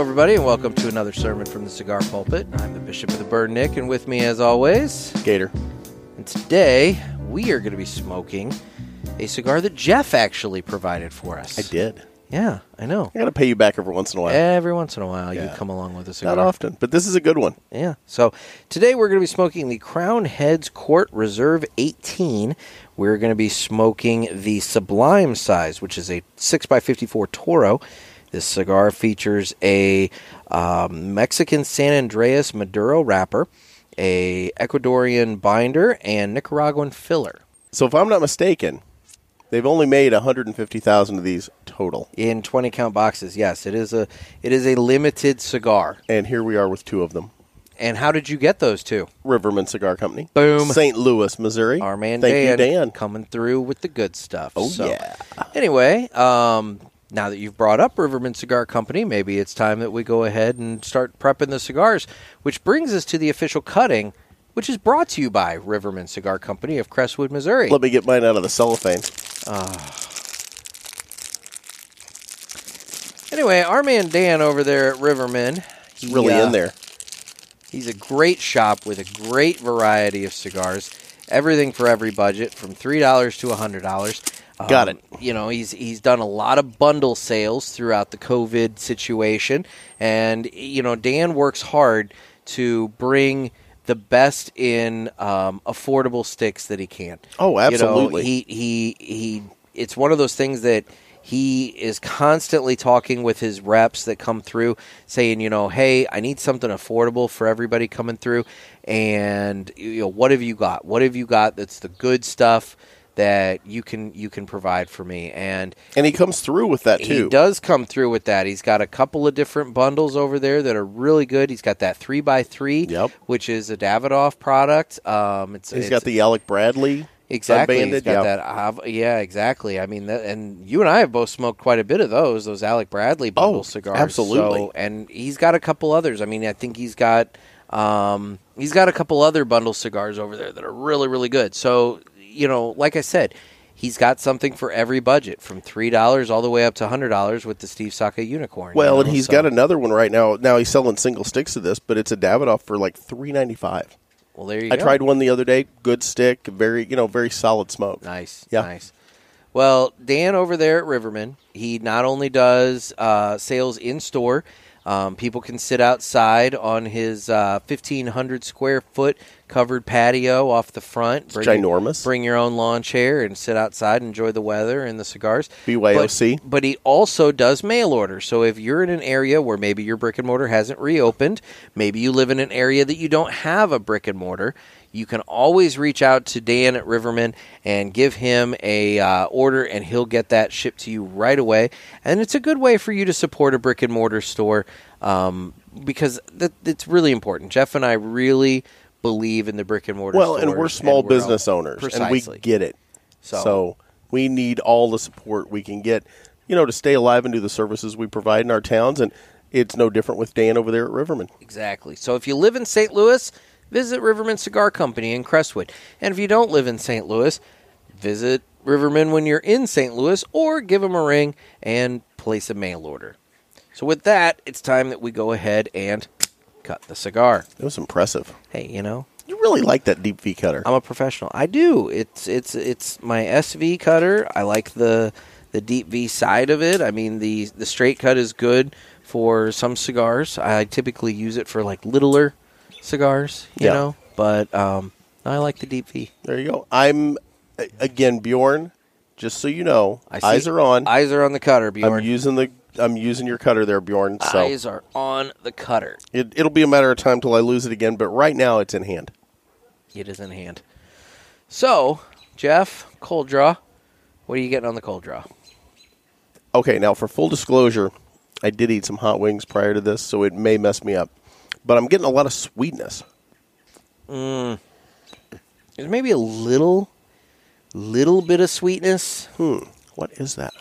everybody, and welcome to another sermon from the Cigar Pulpit. I'm the Bishop of the Bird, Nick, and with me, as always, Gator. and today we are going to be smoking a cigar that Jeff actually provided for us. I did. Yeah, I know. I got to pay you back every once in a while. Every once in a while, you come along with a cigar. Not often, but this is a good one. Yeah. So today we're going to be smoking the Crowned Heads Court Reserve 18. We're going to be smoking the Sublime size, which is a 6x54 Toro. This cigar features a um, Mexican San Andreas Maduro wrapper, a Ecuadorian binder, and Nicaraguan filler. So if I'm not mistaken, they've only made 150,000 of these total. In 20 count boxes, yes, it is a it is a limited cigar. And here we are with two of them. And how did you get those two? Riverman Cigar Company. Boom. St. Louis, Missouri. Our man Thank Dan, you, Dan. coming through with the good stuff. Oh, So, yeah. Anyway, um, now that you've brought up Riverman Cigar Company, maybe it's time that we go ahead and start prepping the cigars, which brings us to the official cutting, which is brought to you by Riverman Cigar Company of Crestwood, Missouri. Let me get mine out of the cellophane. Anyway, our man Dan over there at Riverman, It's he, really uh, in there. He's a great shop with a great variety of cigars. Everything for every budget, from three dollars to hundred dollars. Got it. You know, he's he's done a lot of bundle sales throughout the COVID situation, and you know, Dan works hard to bring the best in um, affordable sticks that he can. Oh, You know, absolutely. he he he. It's one of those things that he is constantly talking with his reps that come through, saying, you know, hey, I need something affordable for everybody coming through, and you know, what have you got? What have you got that's the good stuff that you can you can provide for me? And And he comes through with that, too. he does come through with that. He's got a couple of different bundles over there that are really good. He's got that three x three, Yep. which is a Davidoff product. Um, it's He's it's- got the Alec Bradley. Exactly. Unbanded, got yeah. that. Yeah, exactly. I mean, that, and you and I have both smoked quite a bit of those. Those Alec Bradley bundle Oh, cigars. absolutely. So, and he's got a couple others. I mean, I think he's got um, he's got a couple other bundle cigars over there that are really, really good. So, you know, like I said, he's got something for every budget, from three dollars all the way up to hundred dollars with the Steve Saka Unicorn. Well, you and know, he's so- got another one right now. Now he's selling single sticks of this, but it's a Davidoff for like three ninety five. Well, there you go. I go. tried one the other day. Good stick, very you know, very solid smoke. Nice. Yeah. Nice. Well, Dan over there at Riverman, he not only does uh, sales in store, um, people can sit outside on his uh, 1,500 square foot covered patio off the front. Bring ginormous. Bring your own lawn chair and sit outside, enjoy the weather and the cigars. BYOC. But, but he also does mail order. So if you're in an area where maybe your brick and mortar hasn't reopened, maybe you live in an area that you don't have a brick and mortar, you can always reach out to Dan at Riverman and give him a uh, order, and he'll get that shipped to you right away. And it's a good way for you to support a brick and mortar store um, because that, it's really important. Jeff and I really believe in the brick and mortar. Well, and we're small we're business all- owners, and we get it. So- So. we need all the support we can get, you know, to stay alive and do the services we provide in our towns. And it's no different with Dan over there at Riverman. Exactly. So if you live in St. Louis, visit Riverman Cigar Company in Crestwood. And if you don't live in St. Louis, visit Riverman when you're in St. Louis or give them a ring and place a mail order. So with that, it's time that we go ahead and cut the cigar. It was impressive. Hey, you know, You really like that deep V cutter. I'm a professional. I do. It's it's it's my SV cutter. I like the the deep V side of it. I mean the the straight cut is good for some cigars. I typically use it for like littler cigars, you Yeah. know. But um, I like the deep V. There you go. I'm again Bjorn. Just so you know, eyes are on. Eyes are on the cutter, Bjorn. I'm using the I'm using your cutter there, Bjorn. So Eyes are on the cutter. it, it'll be a matter of time till I lose it again. But right now, it's in hand. It is in hand. So, Jeff, cold draw. What are you getting on the cold draw? Okay, now for full disclosure, I did eat some hot wings prior to this, so it may mess me up. But I'm getting a lot of sweetness. Mmm. There's maybe a little, little bit of sweetness. Hmm. What is that?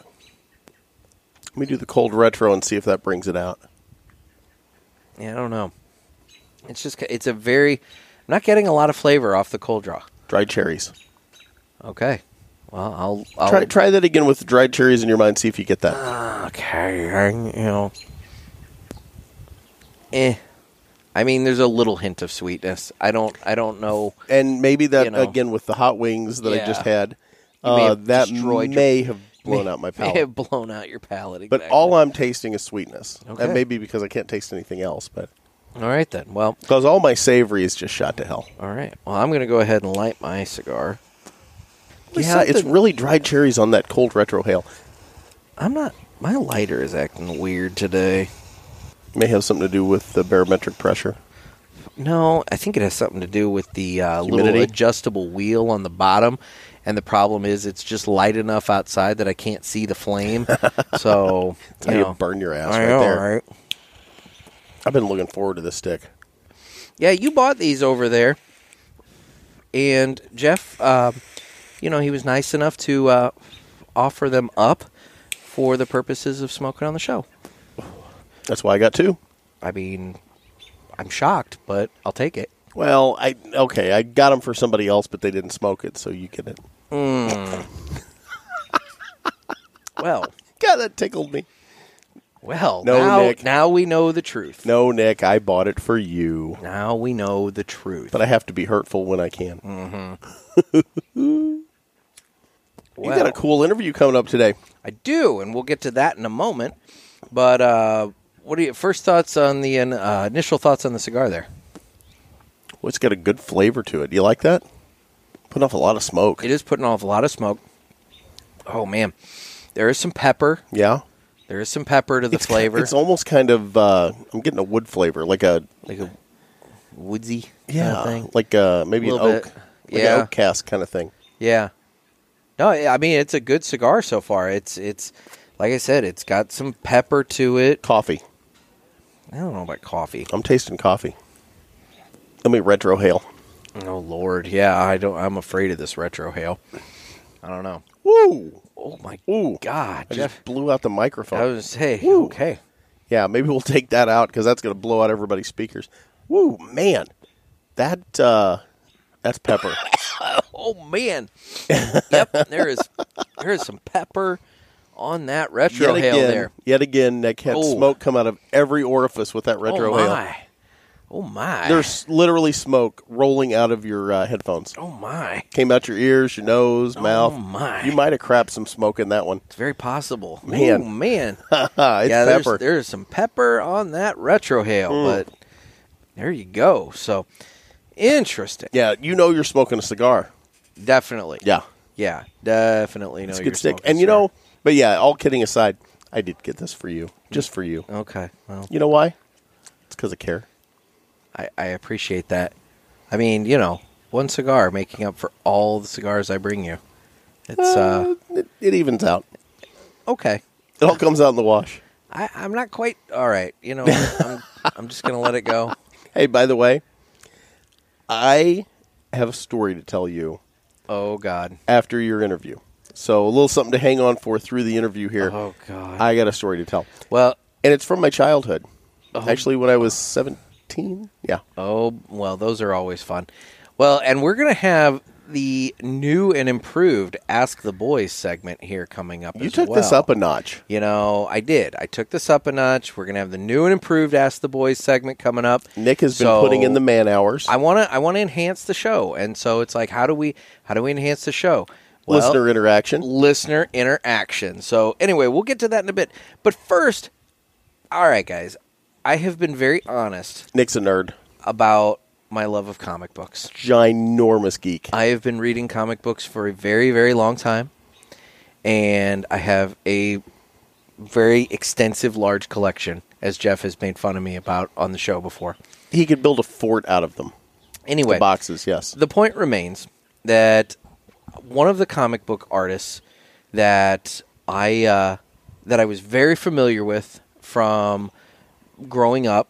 Let me do the cold retro and see if that brings it out. Yeah, I don't know. It's just it's a very. I'm not getting a lot of flavor off the cold draw. Dried cherries. Okay. Well, I'll, I'll Try try that again with dried cherries in your mind. See if you get that. Okay, I- you know. eh. I mean, there's a little hint of sweetness. I don't. I don't know. And maybe that You know. again with the hot wings that I just had, uh, that destroyed your- may have blown out my May palate. have blown out your palate. But all I'm tasting is sweetness. Okay. That may be because I can't taste anything else, but all right then. Well, because all my savory is just shot to hell. all right. Well, I'm going to go ahead and light my cigar. There's yeah, it's really dried cherries on that cold retrohale. I'm not. My lighter is acting weird today. May have something to do with the barometric pressure. No, I think it has something to do with the uh, little adjustable wheel on the bottom. And the problem is, it's just light enough outside that I can't see the flame. so you you burn your ass I right know, there. right? I've been looking forward to this stick. Yeah, you bought these over there, and Jeff, um, you know, he was nice enough to uh, offer them up for the purposes of smoking on the show. That's why I got two. I mean, I'm shocked, but I'll take it. Well, I okay, I got them for somebody else, but they didn't smoke it, so you get it. Well, God, that tickled me. well, No, now, Nick. now we know the truth. No, Nick, I bought it for you, Now we know the truth. but I have to be hurtful when I can. well, you got a cool interview coming up today. I do, and we'll get to that in a moment. But uh, what are your first thoughts on the uh, initial thoughts on the cigar there? Well, it's got a good flavor to it. Do you like that? Putting off a lot of smoke. It is putting off a lot of smoke. Oh man, there is some pepper. yeah, There is some pepper to the it's flavor, It's almost kind of. Uh, I'm getting a wood flavor, like a like a woodsy kind yeah, of thing. like uh, maybe an oak, bit. like Yeah. an oak cast kind of thing. Yeah. No, I mean it's a good cigar so far. It's it's like I said, it's got some pepper to it. Coffee. I don't know about coffee. I'm tasting coffee. Let me retrohale. Oh Lord, yeah, I don't. I'm afraid of this retrohale. I don't know. Woo! Oh my Ooh, God, I Jeff. just blew out the microphone. I was hey, Woo. okay. Yeah, maybe we'll take that out because that's going to blow out everybody's speakers. Woo, man, that uh, that's pepper. Oh man. yep, there is there is some pepper on that retro yet hail again, there. yet again, Nick had Oh. smoke come out of every orifice with that retro oh hail. Oh my. There's literally smoke rolling out of your uh, headphones. oh my. Came out your ears, your nose, mouth. Oh my. You might have crapped some smoke in that one. It's very possible. Man. Ooh, man. it's yeah, pepper. There's there's some pepper on that retrohale, but there you go. So interesting. yeah, you know you're smoking a cigar. Definitely. Yeah, Yeah, definitely know it's a you're good stick. And you know, but yeah, all kidding aside, I did get this for you, just for you. Okay. Well, You know why? It's because I care. I, I appreciate that. I mean, you know, one cigar making up for all the cigars I bring you. It's uh it, it evens out. okay. It all comes out in the wash. I, I'm not quite all right. You know, I'm, I'm just gonna let it go. Hey, by the way, I have a story to tell you Oh God. after your interview. So a little something to hang on for through the interview here. Oh God. I got a story to tell, well, and it's from my childhood. Oh. Actually, when I was seventeen. Yeah, oh well, those are always fun. Well, and we're gonna have the new and improved Ask the Boys segment here coming up. you took this up a notch. You know, I did. I took this up a notch. We're gonna have the new and improved Ask the Boys segment coming up. Nick has been putting in the man hours. I want to. I want to enhance the show, and so it's like, how do we? How do we enhance the show? Well, Listener interaction. listener interaction. So anyway, we'll get to that in a bit. But first, all right, guys, I have been very honest Nick's a nerd, about my love of comic books. ginormous geek. I have been reading comic books for a very, very long time, and I have a very extensive, large collection, as Jeff has made fun of me about on the show before. He could build a fort out of them. Anyway, The boxes, yes. the point remains that one of the comic book artists that I uh, that I was very familiar with from growing up,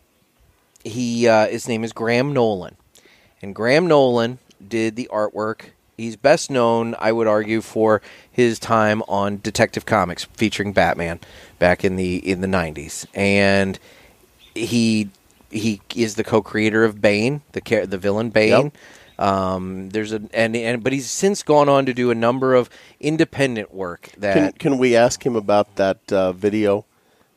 he uh, his name is Graham Nolan, and Graham Nolan did the artwork. He's best known, I would argue, for his time on Detective Comics featuring Batman back in the in the '90s, and he he is the co-creator of Bane, the the villain Bane. Yep. Um, there's a and, and but he's since gone on to do a number of independent work that Can, can we ask him about that uh, video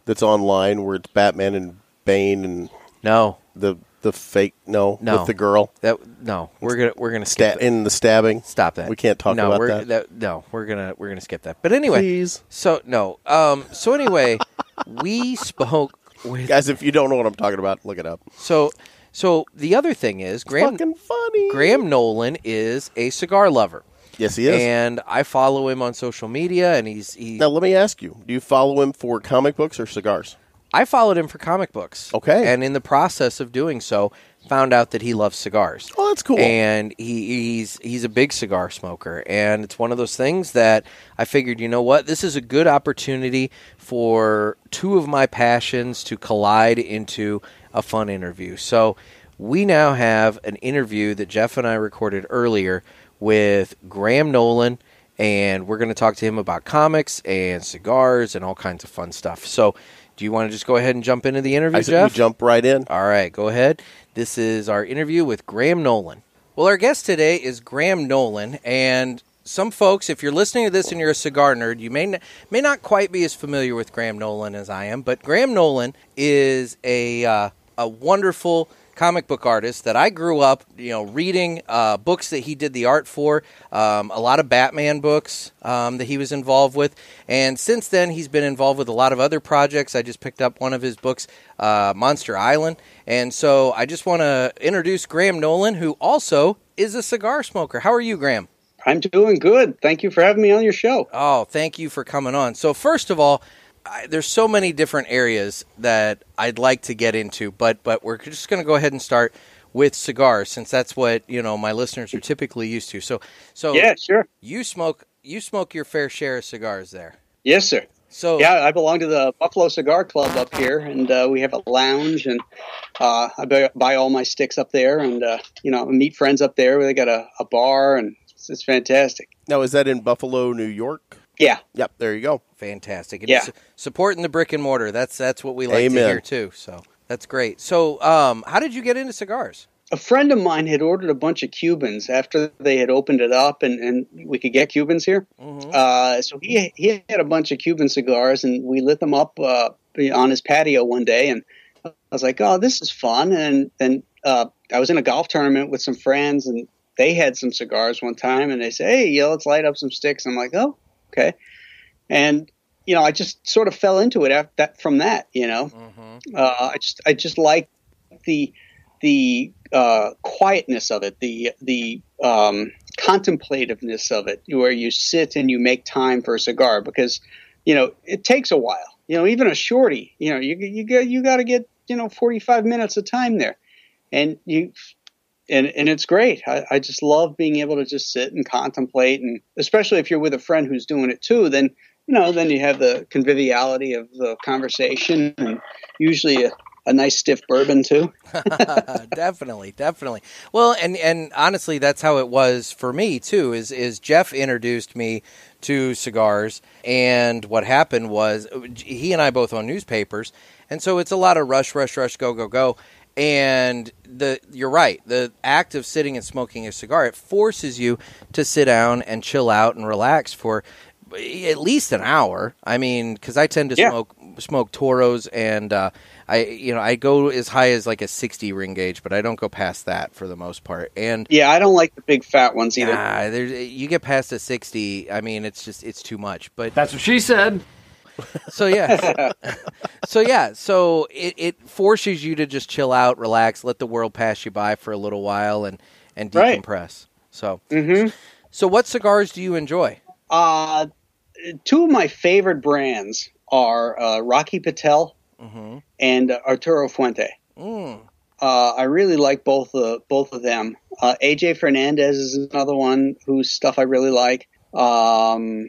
that's online where it's Batman and Bane and No, The the fake no, No. with the girl that no. We're gonna we're gonna skip Sta- that. in the stabbing. Stop that. We can't talk no, about we're, that. No, we're gonna we're gonna skip that. But anyway, Please. so no. Um. So anyway, we spoke with Guys, if you don't know what I'm talking about, look it up. so so the other thing is Graham Fucking funny. Graham Nolan is a cigar lover. Yes, he is. And I follow him on social media, and he's he. now let me ask you: Do you follow him for comic books or cigars? I followed him for comic books. Okay. And in the process of doing so, found out that he loves cigars. Oh, that's cool. And he, he's he's a big cigar smoker, and it's one of those things that I figured, you know what, this is a good opportunity for two of my passions to collide into a fun interview. So we now have an interview that Jeff and I recorded earlier with Graham Nolan. And we're going to talk to him about comics and cigars and all kinds of fun stuff. So, do you want to just go ahead and jump into the interview, I said Jeff? we jump right in. All right, go ahead. This is our interview with Graham Nolan. Well, our guest today is Graham Nolan, and some folks, if you're listening to this and you're a cigar nerd, you may n- may not quite be as familiar with Graham Nolan as I am. But Graham Nolan is a uh, a wonderful comic book artist that I grew up, you know, reading uh, books that he did the art for. Um, a lot of Batman books um, that he was involved with, and since then he's been involved with a lot of other projects. I just picked up one of his books, uh, Monster Island, and so I just want to introduce Graham Nolan, who also is a cigar smoker. How are you, Graham? I'm doing good. Thank you for having me on your show. Oh, thank you for coming on. So, first of all, I, there's so many different areas that I'd like to get into, but but we're just going to go ahead and start with cigars since that's what you know my listeners are typically used to. So, so Yeah, sure. you smoke you smoke your fair share of cigars there. Yes, sir. So Yeah, I belong to the Buffalo Cigar Club up here, and uh, we have a lounge, and uh, I buy, buy all my sticks up there, and uh, you know, meet friends up there. They got a, a bar, and it's, it's fantastic. Now, is that in Buffalo, New York? Yeah, Yep, there you go. fantastic. And Yeah. su- supporting the brick and mortar. That's that's what we like to hear too. So that's great. So, um, how did you get into cigars? a friend of mine had ordered a bunch of Cubans after they had opened it up, and, and we could get Cubans here. Mm-hmm. Uh, so he he had a bunch of Cuban cigars, and we lit them up uh, on his patio one day, and I was like, "Oh, this is fun!" And then uh, I was in a golf tournament with some friends, and they had some cigars one time, and they said, "Hey, yeah, let's light up some sticks." I'm like, "Oh, okay," and you know, I just sort of fell into it after that. From that, you know, Mm-hmm. uh, I just I just like the the uh, quietness of it, the the um, contemplativeness of it, where you sit and you make time for a cigar because you know it takes a while. You know, even a shorty, you know, you you got you got to get you know forty five minutes of time there, and you. And, and it's great. I, I just love being able to just sit and contemplate, and especially if you're with a friend who's doing it too, then you know, then you have the conviviality of the conversation, and usually a, a nice stiff bourbon too. definitely, definitely. Well, and and honestly, that's how it was for me too. Is is Jeff introduced me to cigars, and what happened was uh, he and I both own newspapers, and so it's a lot of rush, rush, rush, go, go, go. And the you're right. The act of sitting and smoking a cigar it forces you to sit down and chill out and relax for at least an hour. I mean, because I tend to Yeah. smoke smoke toros and uh, I you know I go as high as like a sixty ring gauge, but I don't go past that for the most part. And Yeah, I don't like the big fat ones either. ah, there's you get past a sixty, I mean it's just it's too much. But That's what she said. So yeah, so yeah, so it, it forces you to just chill out, relax, let the world pass you by for a little while, and and Right. decompress. So hmm so what cigars do you enjoy? Uh, two of my favorite brands are uh, Rocky Patel Mm-hmm. and uh, Arturo Fuente. Mm. Uh, I really like both uh, both of them. Uh, AJ Fernandez is another one whose stuff I really like. Um,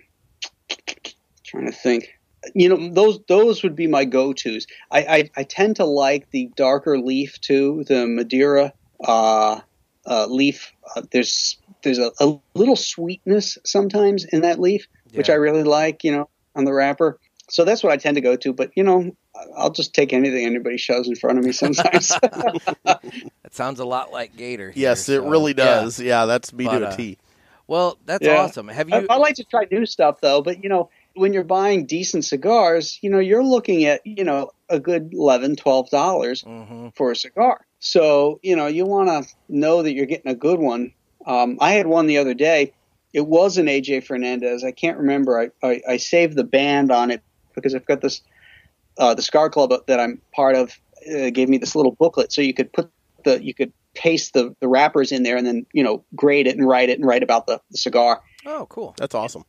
trying to think. You know, those those would be my go tos. I, I I tend to like the darker leaf too, the Maduro uh, uh, leaf. Uh, there's there's a, a little sweetness sometimes in that leaf, which I really like. You know, on the wrapper. So that's what I tend to go to. But you know, I'll just take anything anybody shoves in front of me sometimes. That sounds a lot like Gator. here, Yes, it so, really does. Yeah, that's me But, to a uh, T. Well, that's Yeah. awesome. Have I, you? I like to try new stuff though, but you know, when you're buying decent cigars, you know, you're looking at, you know, a good 11 $12 hmm for a cigar. So, you know, you want to know that you're getting a good one. Um, I had one the other day. It was an AJ Fernandez. I can't remember. I, I, I saved the band on it because I've got this, uh, the Cigar Club that I'm part of uh, gave me this little booklet so you could put the, you could paste the, the wrappers in there and then, you know, grade it and write it and write about the, the cigar Oh, cool. That's awesome.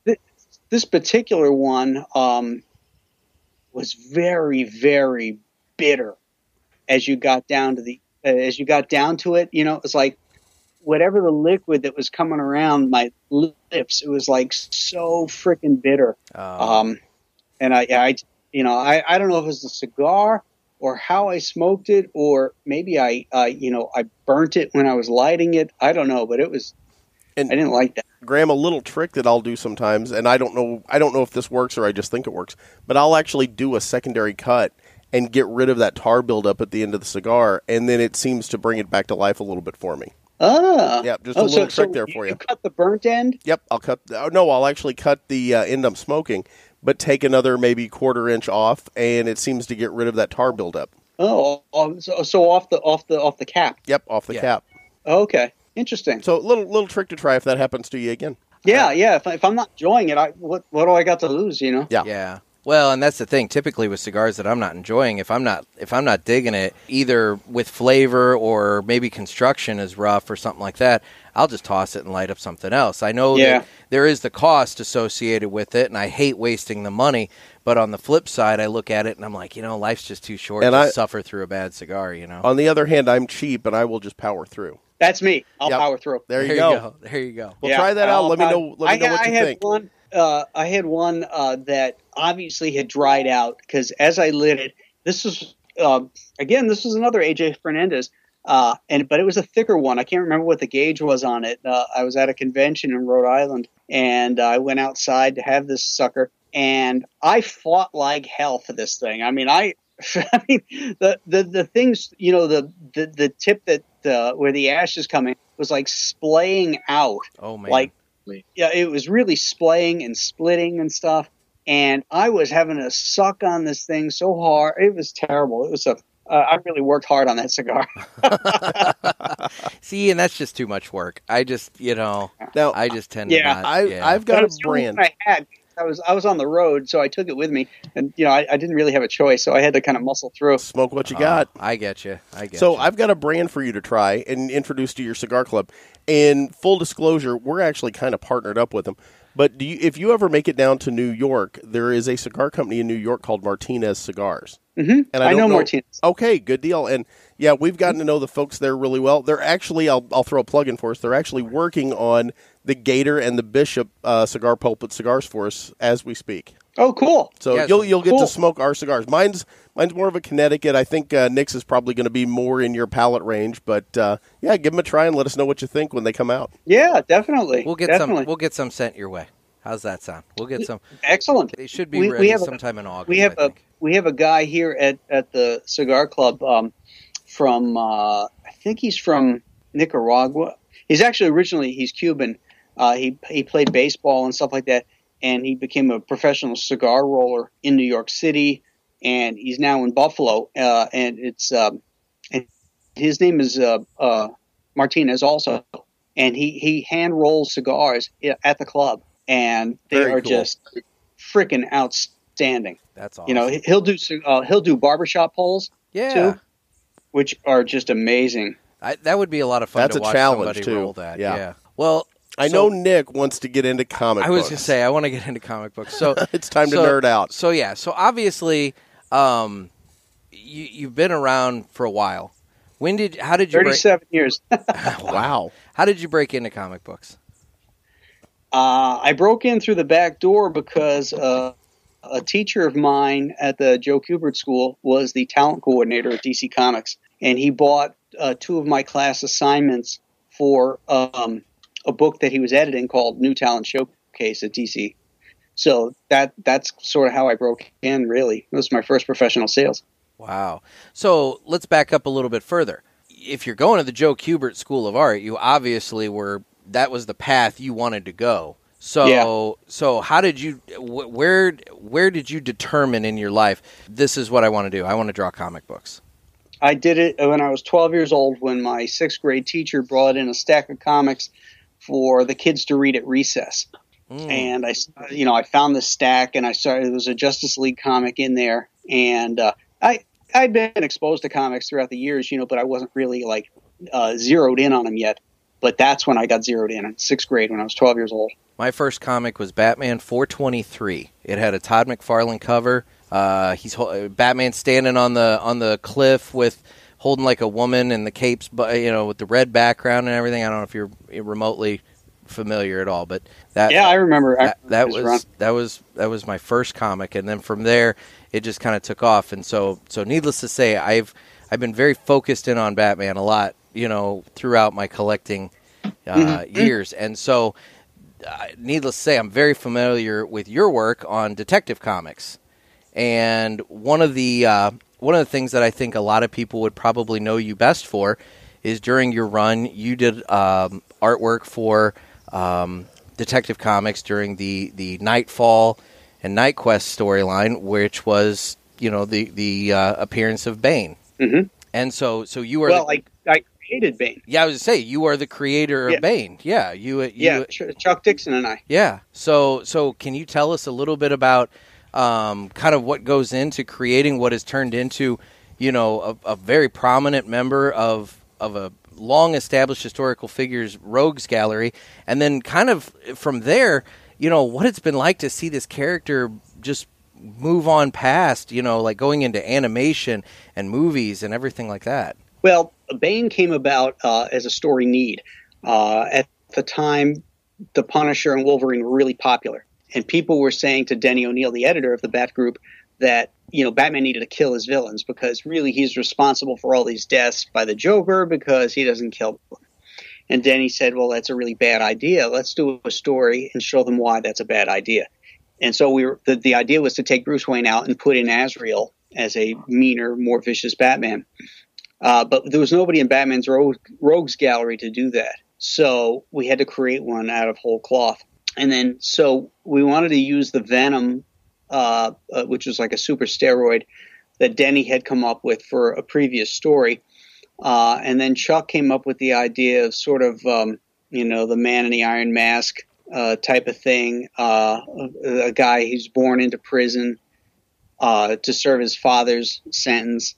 This particular one um, was very, very bitter as you got down to the uh, as you got down to it. You know, it was like whatever the liquid that was coming around my lips. It was like so freaking bitter. Um, Um, and I, I, you know, I, I don't know if it was the cigar or how I smoked it, or maybe I, uh, you know, I burnt it when I was lighting it. I don't know, but it was. And- I didn't like that. Graham, a little trick that I'll do sometimes, and I don't know, I don't know if this works or I just think it works, but I'll actually do a secondary cut and get rid of that tar buildup at the end of the cigar, and then it seems to bring it back to life a little bit for me. Ah, Yep, just a Oh, little trick there for you. You cut the burnt end. Yep, I'll cut. Oh, no, I'll actually cut the uh, end I'm smoking, but take another maybe quarter inch off, and it seems to get rid of that tar buildup. Oh, oh, so, so off the off the off the cap. Yep, off the Yeah. cap. Okay, interesting. So little little trick to try if that happens to you again. Yeah, yeah. If, I- if I'm not enjoying it, I what what do I got to lose? You know. Yeah. Yeah. Well, and that's the thing. Typically with cigars that I'm not enjoying, if I'm not if I'm not digging it, either with flavor or maybe construction is rough or something like that, I'll just toss it and light up something else. I know Yeah. that there is the cost associated with it, and I hate wasting the money. But on the flip side, I look at it and I'm like, you know, life's just too short And to I- suffer through a bad cigar. You know. On the other hand, I'm cheap and I will just power through. That's me. I'll Yep. power through. There you go. There you go. Well, try that out. I'll Let me know. Let me I, know what I you had think. one. Uh, I had one uh, that obviously had dried out because as I lit it, this was um, again. This was another AJ Fernandez, uh, and but it was a thicker one. I can't remember what the gauge was on it. Uh, I was at a convention in Rhode Island, and I went outside to have this sucker, and I fought like hell for this thing. I mean, I. I mean, the, the the things you know the the, the tip that uh, where the ash is coming was like splaying out Oh man. like yeah it was really splaying and splitting and stuff and i was having to suck on this thing so hard it was terrible it was a uh, i really worked hard on that cigar See, and that's just too much work. I just, you know, Now, I just tend Yeah. to not. I, yeah. I've got a was the only brand. i had i was i was on the road so i took it with me and you know i, I didn't really have a choice so i had to kind of muscle through Smoke what you Oh, got. I get you. I get So you. I've got a brand for you to try and introduce to your cigar club. And full disclosure, we're actually kind of partnered up with them. But do you, if you ever make it down to New York, there is a cigar company in New York called Martinez Cigars. hmm And i, don't know martinez Okay, good deal. And yeah, we've gotten to know the folks there really well. They're actually, I'll, I'll throw a plug in for us. They're actually working on the Gator and the Bishop uh, cigar pulpit cigars for us as we speak. Oh cool So Yes. you'll you'll get Cool. to smoke our cigars. Mine's mine's more of a Connecticut. I think uh, Nick's is probably going to be more in your palate range. But uh, yeah, give them a try and let us know what you think when they come out. yeah definitely We'll get definitely. some. We'll get some sent your way. How's that sound? We'll get some. excellent They should be We- we ready have a- sometime in August. we have I a think. we have a guy here at at the cigar club um, from uh, I think he's from Nicaragua. He's actually originally he's Cuban. Uh, he he played baseball and stuff like that, and he became a professional cigar roller in New York City, and he's now in Buffalo. Uh, and it's um, and his name is uh, uh, Martinez also, and he he hand rolls cigars at the club, and they Very are cool. just freaking outstanding. That's awesome. You know, he'll do uh, he'll do barbershop poles, yeah, too. which are just amazing. I, that would be a lot of fun. That's to a watch challenge, somebody too. roll that. Yeah. Yeah. Well, I so- know Nick wants to get into comic. Books. I was books. gonna say I want to get into comic books. So it's time to nerd out. So yeah. So obviously, um, you, you've been around for a while. When did? How did you? Break, Thirty-seven years. Wow. how did you break into comic books? Uh, I broke in through the back door because uh, a teacher of mine at the Joe Kubert School was the talent coordinator at DC Comics, and he bought uh, two of my class assignments for um, a book that he was editing called New Talent Showcase at DC. So that that's sort of how I broke in. Really, it was my first professional sales. Wow. So let's back up a little bit further. If you're going to the Joe Kubert School of Art, you obviously were that was the path you wanted to go. So Yeah. so how did you wh- where where did you determine in your life this is what I want to do? I want to draw comic books. I did it when I was 12 years old when my sixth grade teacher brought in a stack of comics for the kids to read at recess. Mm. And I, you know, I found this stack and I started, there was a Justice League comic in there. And uh, I, I'd been exposed to comics throughout the years, you know, but I wasn't really like uh, zeroed in on them yet. But that's when I got zeroed in in sixth grade when I was 12 years old. My first comic was Batman 423. It had a Todd McFarlane cover. Uh, he's Batman standing on the on the cliff with holding like a woman in the capes, but you know, with the red background and everything. I don't know if you're remotely familiar at all, but that Yeah, I remember. I that, that remember was that was that was my first comic, and then from there it just kind of took off. And so so needless to say, I've I've been very focused in on Batman a lot, you know, throughout my collecting uh, Mm-hmm. years, and so uh, needless to say, I'm very familiar with your work on Detective Comics, and one of the uh, one of the things that I think a lot of people would probably know you best for is during your run, you did um, artwork for um, Detective Comics during the the Knightfall and KnightQuest storyline, which was you know the the uh, appearance of Bane, Mhm. and so so you are Well, the, I, I created Bane. yeah I was to say you are the creator Yeah. of Bane, yeah you you Yeah, Chuck Dixon and I. yeah. So so can you tell us a little bit about um, kind of what goes into creating what has turned into, you know, a, a very prominent member of of a long established historical figures rogues gallery, and then kind of from there, you know, what it's been like to see this character just move on past, you know, like going into animation and movies and everything like that. Well, Bane came about uh, as a story need. Uh, at the time, The Punisher and Wolverine were really popular, and people were saying to Denny O'Neil, the editor of the Bat Group, that you know Batman needed to kill his villains because really he's responsible for all these deaths by the Joker because he doesn't kill them. And Denny said, "Well, that's a really bad idea. Let's do a story and show them why that's a bad idea." And so we were the, the idea was to take Bruce Wayne out and put in Azrael as a meaner, more vicious Batman. Uh, but there was nobody in Batman's rogue, rogues gallery to do that. So we had to create one out of whole cloth. And then, so we wanted to use the Venom, uh, uh, which was like a super steroid that Denny had come up with for a previous story. Uh, and then Chuck came up with the idea of sort of, um, you know, the man in the iron mask uh, type of thing. Uh, a, a guy who's born into prison uh, to serve his father's sentence.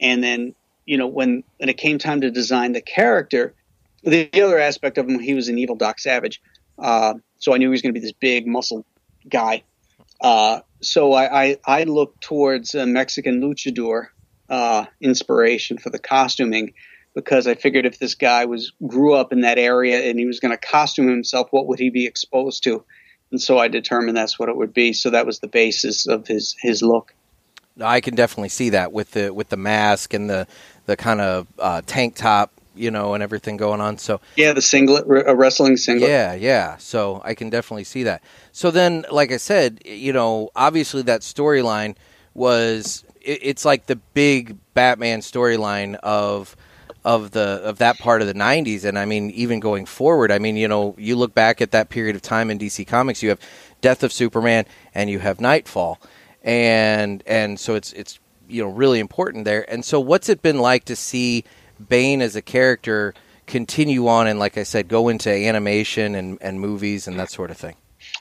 And then you know, when, when it came time to design the character, the other aspect of him, he was an evil Doc Savage. Uh, so I knew he was going to be this big muscle guy. Uh, so I, I, I looked towards a Mexican luchador uh, inspiration for the costuming because I figured if this guy was grew up in that area and he was going to costume himself, what would he be exposed to? And so I determined that's what it would be. So that was the basis of his his look. I can definitely see that with the with the mask and the the kind of uh, tank top, you know, and everything going on. So Yeah, the singlet, a wrestling singlet. yeah, yeah. So I can definitely see that. So then, like I said, you know, obviously that storyline was it, it's like the big Batman storyline of of the of that part of the 90s and I mean even going forward I mean you know you look back at that period of time in DC Comics you have Death of Superman and you have Knightfall and and so it's it's you know really important there and so what's it been like to see Bane as a character continue on and like I said go into animation and, and movies and that sort of thing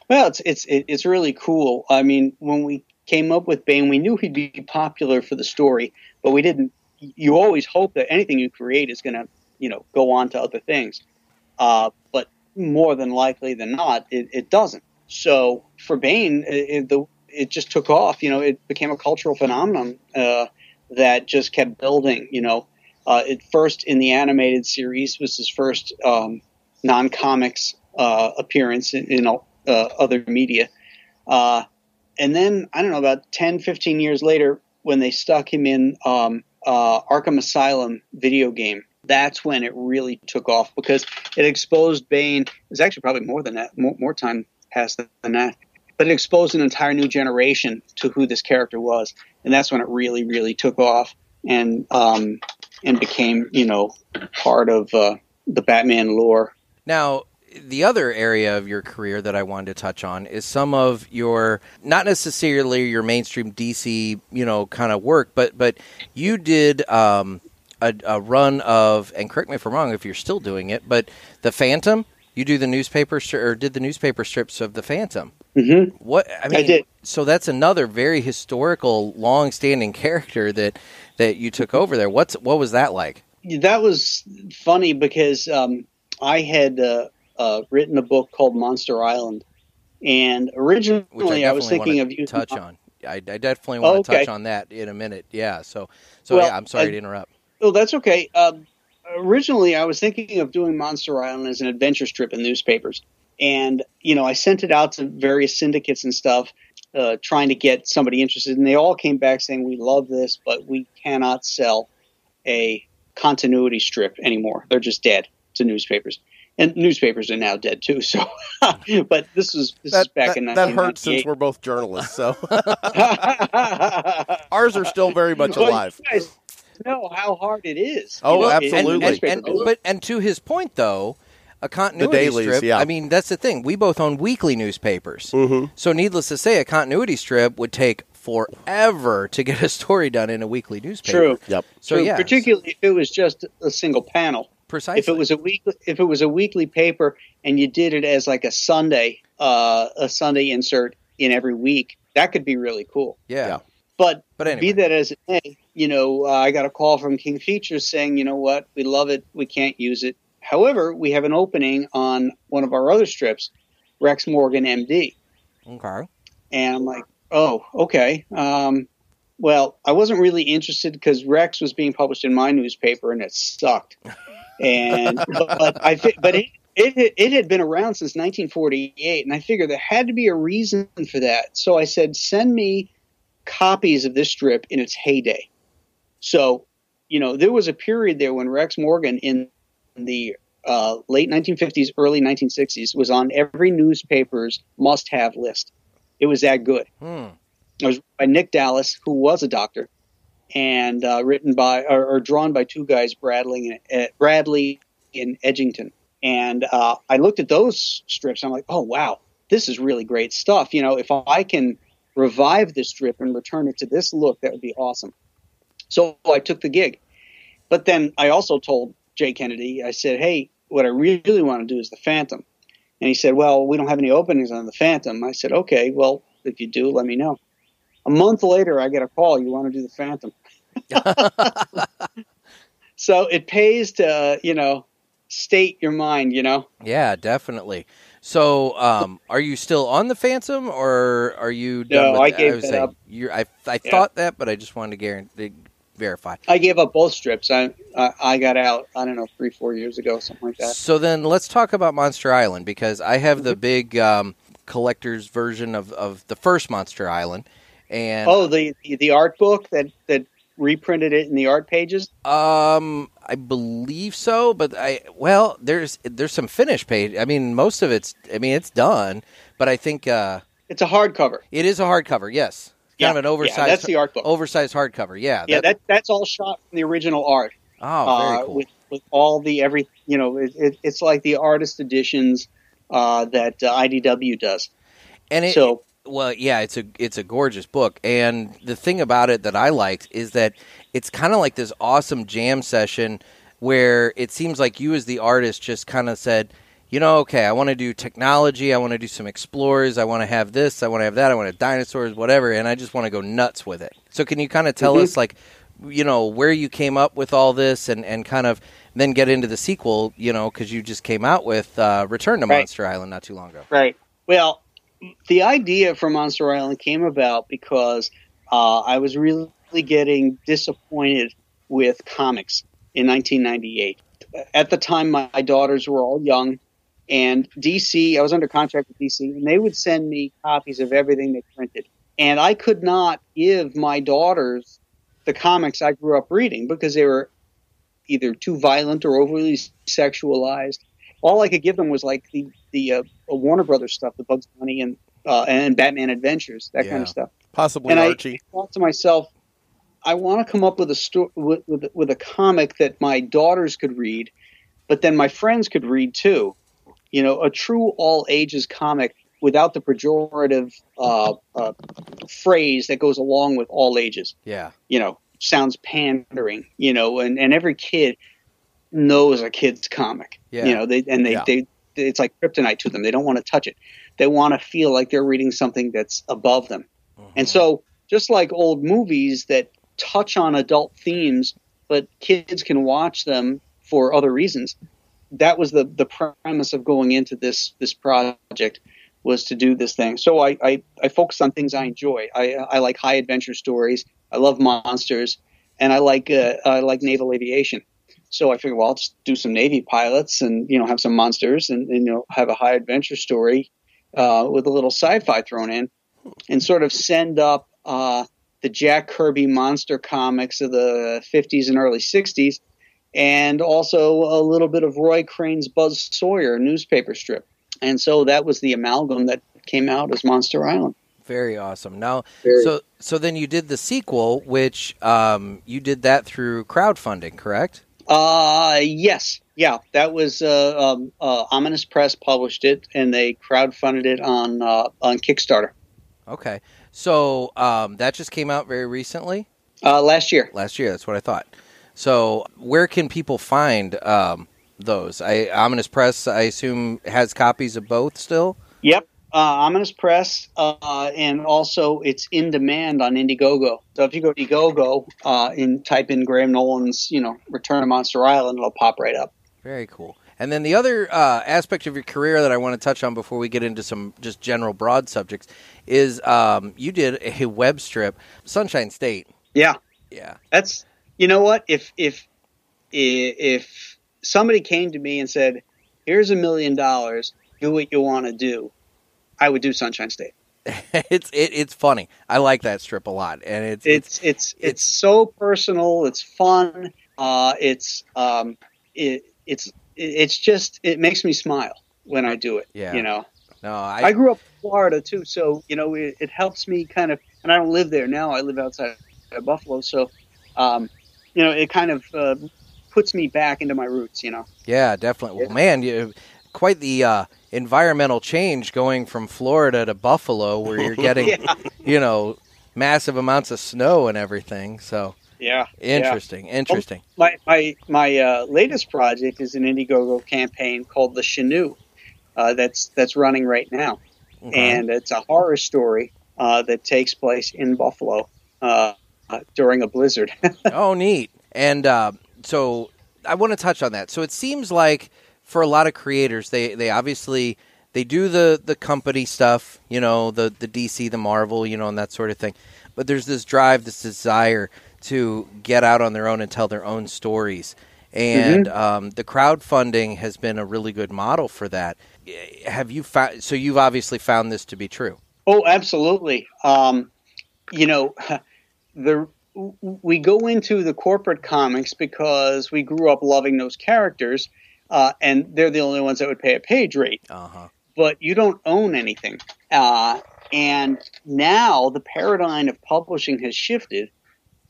Well, it's it's it's really cool. I mean, when we came up with Bane, we knew he'd be popular for the story, but we didn't. You always hope that anything you create is going to, you know, go on to other things. Uh, but more than likely than not, it, it doesn't. So for Bane, it, it, the, it just took off. You know, it became a cultural phenomenon uh, that just kept building. You know, uh, it first in the animated series was his first um, non-comics uh, appearance in, in uh, other media. Uh, and then, I don't know, about 10, 15 years later, when they stuck him in um, uh, Arkham Asylum video game, that's when it really took off because it exposed Bane. It's actually probably more than that, more, more time passed than that. But it exposed an entire new generation to who this character was. And that's when it really, really took off and um, and became, you know, part of uh, the Batman lore. Now, the other area of your career that I wanted to touch on is some of your not necessarily your mainstream DC, you know, kind of work, but but you did um, a, a run of, and correct me if I'm wrong if you're still doing it, but the Phantom. You do the newspaper or did the newspaper strips of the Phantom. Mm-hmm. What I mean, did. so that's another very historical, long-standing character that that you took over there. What's what was that like? That was funny because um, I had uh, uh, written a book called Monster Island, and originally I, I, was thinking of you touch on. I, I definitely want Oh, to touch on that in a minute. Yeah. So so Well, yeah, I'm sorry I- to interrupt. Oh, that's okay. Um, originally, I was thinking of doing Monster Island as an adventure strip in newspapers, and you know, I sent it out to various syndicates and stuff, uh, trying to get somebody interested, and they all came back saying, "We love this, but we cannot sell a continuity strip anymore. They're just dead to newspapers." And newspapers are now dead too. So, but this was this is That, back that, in that hurts since we're both journalists. So ours are still very much Well, alive. You guys know how hard it is. Oh, you know, in- in absolutely. And, newspaper and, but and to his point though, a continuity dailies, strip. yeah. I mean, that's the thing. We both own weekly newspapers. Mm-hmm. So needless to say, a continuity strip would take forever to get a story done in a weekly newspaper. True. Yep. So True, yeah, particularly if it was just a single panel. precisely. If it was a week, if it was a weekly paper, and you did it as like a Sunday, uh, a Sunday insert in every week, that could be really cool. yeah. Yeah. But, But anyway. be that as it may, you know, uh, I got a call from King Features saying, you know what, we love it, we can't use it. However, we have an opening on one of our other strips, Rex Morgan, MD. Okay. And I'm like, oh, okay. Um, well, I wasn't really interested because Rex was being published in my newspaper and it sucked. And but I but it, it it had been around since 1948, and I figured there had to be a reason for that. So I said, send me copies of this strip in its heyday. So, you know, there was a period there when Rex Morgan in the uh, late 1950s, early 1960s was on every newspaper's must-have list. It was that good. Hmm. It was by Nick Dallis, who was a doctor, and uh, written by or, or drawn by two guys, Bradley and uh, Bradley and Edgington. And uh, I looked at those strips. I'm like, oh wow, this is really great stuff. You know, if I can revive this strip and return it to this look, that would be awesome. So I took the gig. But then I also told Jay Kennedy, I said, hey, what I really want to do is the Phantom. And he said, well, we don't have any openings on the Phantom. I said, okay, well, if you do, let me know. A month later, I get a call. You want to do the Phantom? so it pays to, you know, state your mind. You know, Yeah, definitely. So, um, are you still on the Phantom, or are you done No, with I it? gave that saying, up. You're, I, I Yeah. thought that, but I just wanted to guarantee, verify. I gave up both strips. I I, I got out. I don't know, three, four years ago, something like that. So then, let's talk about Monster Island because I have Mm-hmm. the big um, collector's version of, of the first Monster Island, and Oh, the the, the art book that that reprinted it in the art pages. Um, I believe so, but I well, there's there's some finish page. I mean, most of it's. I mean, it's done, but I think uh, It's a hardcover. it is a hardcover. Yes, kind Yeah, of an yeah, oversized. that's the art book. Oversized hardcover. Yeah. Yeah, that that's all shot from the original art. oh, very uh, cool. with with all the every you know it, it, it's like the artist editions uh, that uh, IDW does. and it, so well, yeah, it's a it's a gorgeous book, and the thing about it that I liked is that it's kind of like this awesome jam session where it seems like you as the artist just kind of said, you know, okay, I want to do technology, I want to do some explorers, I want to have this, I want to have that, I want to have dinosaurs, whatever, and I just want to go nuts with it. So can you kind of tell Mhm. us like you know where you came up with all this and, and kind of then get into the sequel you know because you just came out with uh, return to Right. monster island not too long ago right. Well, the idea for Monster Island came about because uh, I was really getting disappointed with comics in 1998. At the time, my daughters were all young, and DC. I was under contract with DC, and they would send me copies of everything they printed, and I could not give my daughters the comics I grew up reading because they were either too violent or overly sexualized. All I could give them was like the the uh, Warner Brothers stuff, the Bugs Bunny and uh, and Batman Adventures, that kind of stuff. Possibly And I- thought to myself, I want to come up with a sto- with, with with a comic that my daughters could read, but then my friends could read too. You know, a true all ages comic without the pejorative uh, uh, phrase that goes along with all ages. Yeah. You know, sounds pandering. You know, and, and every kid knows a kid's comic. Yeah. You know, they and they, Yeah. they it's like kryptonite to them. They don't want to touch it. They want to feel like they're reading something that's above them. And so, just like old movies that touch on adult themes, but kids can watch them for other reasons, that was the the premise of going into this this project was to do this thing. So I I, I focus on things I enjoy. I I like high adventure stories. I love monsters, and I like uh, I like naval aviation. So I figured, well, I'll just do some Navy pilots and you know have some monsters and, and you know have a high adventure story uh, with a little sci-fi thrown in, and sort of send up uh, the Jack Kirby monster comics of the 50s and early 60s, and also a little bit of Roy Crane's Buzz Sawyer newspaper strip. And so that was the amalgam that came out as Monster Island. Very awesome. Now, Very- so so then you did the sequel, which um, you did that through crowdfunding, correct? Uh, yes. Yeah, that was uh, um, uh, Ominous Press published it, and they crowdfunded it on uh, on Kickstarter Okay. So um, that just came out very recently, uh, last year. last year. That's what I thought. So where can people find um, those? I Ominous Press, I assume, has copies of both still. Yep. Uh, Ominous Press, uh, and also it's in demand on Indiegogo. So if you go to Indiegogo uh, and type in Graham Nolan's, you know, Return to Monster Island, it'll pop right up. Very cool. And then the other uh, aspect of your career that I want to touch on before we get into some just general broad subjects is um, you did a web strip, Sunshine State. Yeah, Yeah. that's you know what if if if somebody came to me and said, "Here's a million dollars, do what you want to do," I would do Sunshine State. it's it, it's funny. I like that strip a lot, and it's it's, It's it's it's, it's- so personal. It's fun. Uh, it's um, it, it's it's just it makes me smile when I do it. Yeah. You know, no, I, I, grew up in Florida too, so you know it, it helps me kind of. And I don't live there now. I live outside of Buffalo, so um, you know it kind of uh, puts me back into my roots. You know. yeah, definitely. Well, man, you quite the uh, environmental change going from Florida to Buffalo, where you're getting Yeah. you know massive amounts of snow and everything. So Yeah. yeah. interesting, interesting. My my my uh, latest project is an Indiegogo campaign called the Chenoo. Uh, that's that's running right now, Okay. and it's a horror story uh, that takes place in Buffalo uh, uh, during a blizzard. oh, neat. And uh, so I want to touch on that. So it seems like for a lot of creators, they they obviously they do the the company stuff, you know, the the DC, the Marvel, you know, and that sort of thing. But there's this drive, this desire to get out on their own and tell their own stories. And um, the crowdfunding has been a really good model for that. Have you found? So you've obviously found this to be true. Oh, absolutely. Um, you know, the we go into the corporate comics because we grew up loving those characters, uh, and they're the only ones that would pay a page rate. Uh huh. But you don't own anything. Uh, and now the paradigm of publishing has shifted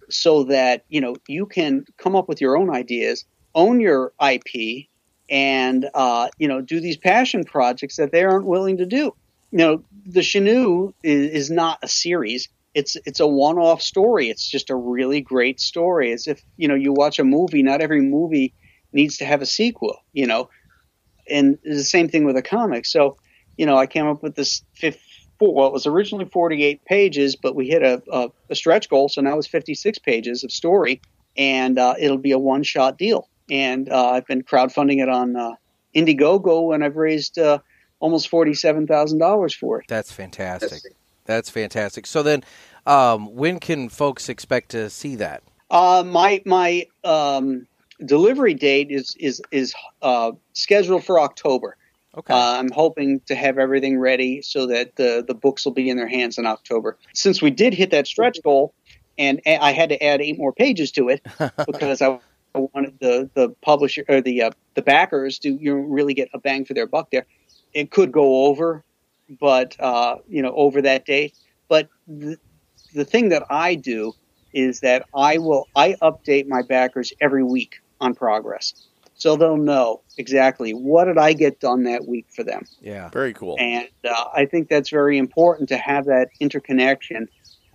so that you know you can come up with your own ideas, own your IP, and uh, you know do these passion projects that they aren't willing to do. You know, the Chenoo is, is not a series. It's it's a one-off story. It's just a really great story. As if you know you watch a movie. Not every movie needs to have a sequel. You know, and it's the same thing with a comic. So, you know, I came up with this fifth. Well, it was originally 48 pages, but we hit a, a, a stretch goal, so now it's 56 pages of story, and uh, it'll be a one-shot deal. And uh, I've been crowdfunding it on uh, Indiegogo, and I've raised uh, almost forty-seven thousand dollars for it. That's fantastic. That's fantastic. So then, um, when can folks expect to see that? Uh, my my um, delivery date is is is uh, scheduled for October. Okay. Uh, I'm hoping to have everything ready so that the the books will be in their hands in October. Since we did hit that stretch goal, and I had to add eight more pages to it because I wanted the the publisher or the uh, the backers to you know, really get a bang for their buck there. It could go over, but uh, you know over that date. But the, the thing that I do is that I will I update my backers every week on progress. so they'll know exactly what did I get done that week for them. Yeah. Very cool. And uh, I think that's very important to have that interconnection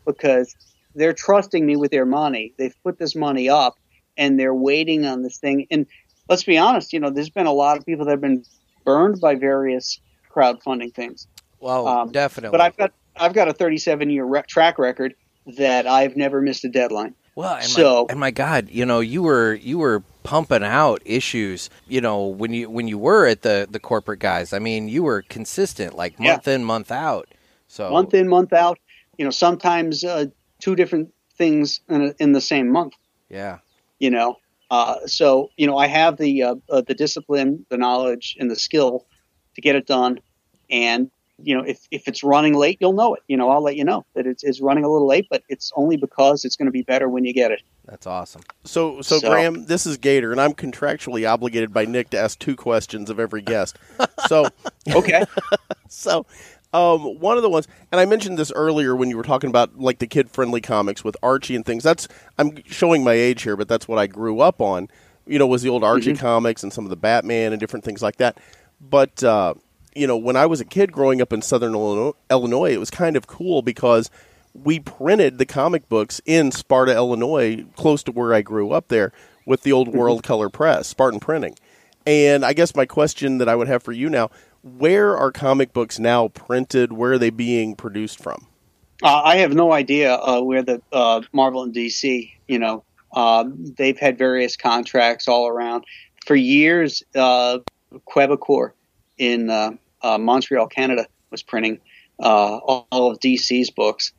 because they're trusting me with their money. They've put this money up and they're waiting on this thing. And let's be honest, you know, there's been a lot of people that have been burned by various crowdfunding things. Well, Um, definitely. But I've got I've got a 37 year re- track record that I've never missed a deadline. Well, and, So- my, and my God, you know, you were you were pumping out issues. You know, when you when you were at the the corporate guys, I mean, you were consistent, like Yeah. month in, month out. So Month in, month out. You know, sometimes uh, two different things in, a, in the same month. yeah, you know uh, so you know i have the uh, uh, the discipline the knowledge and the skill to get it done and you know if, if it's running late you'll know it you know i'll let you know that it's, it's running a little late but it's only because it's going to be better when you get it that's awesome. So, so, So- Graham, this is Gator, and I'm contractually obligated by Nick to ask two questions of every guest. So, okay so um, one of the ones, and I mentioned this earlier when you were talking about like the kid-friendly comics with Archie and things. That's I'm showing my age here, but that's what I grew up on. You know, was the old Archie comics and some of the Batman and different things like that. But uh, you know, when I was a kid growing up in Southern Illinois, it was kind of cool because we printed the comic books in Sparta, Illinois, close to where I grew up there, with the old World Color Press, Spartan Printing. And I guess my question that I would have for you now: Where are comic books now printed? Where are they being produced from? uh, i have no idea uh, where the uh, marvel and dc you know uh, they've had various contracts all around for years uh, Quebecor in uh, montreal canada was printing uh, all, all of dc's books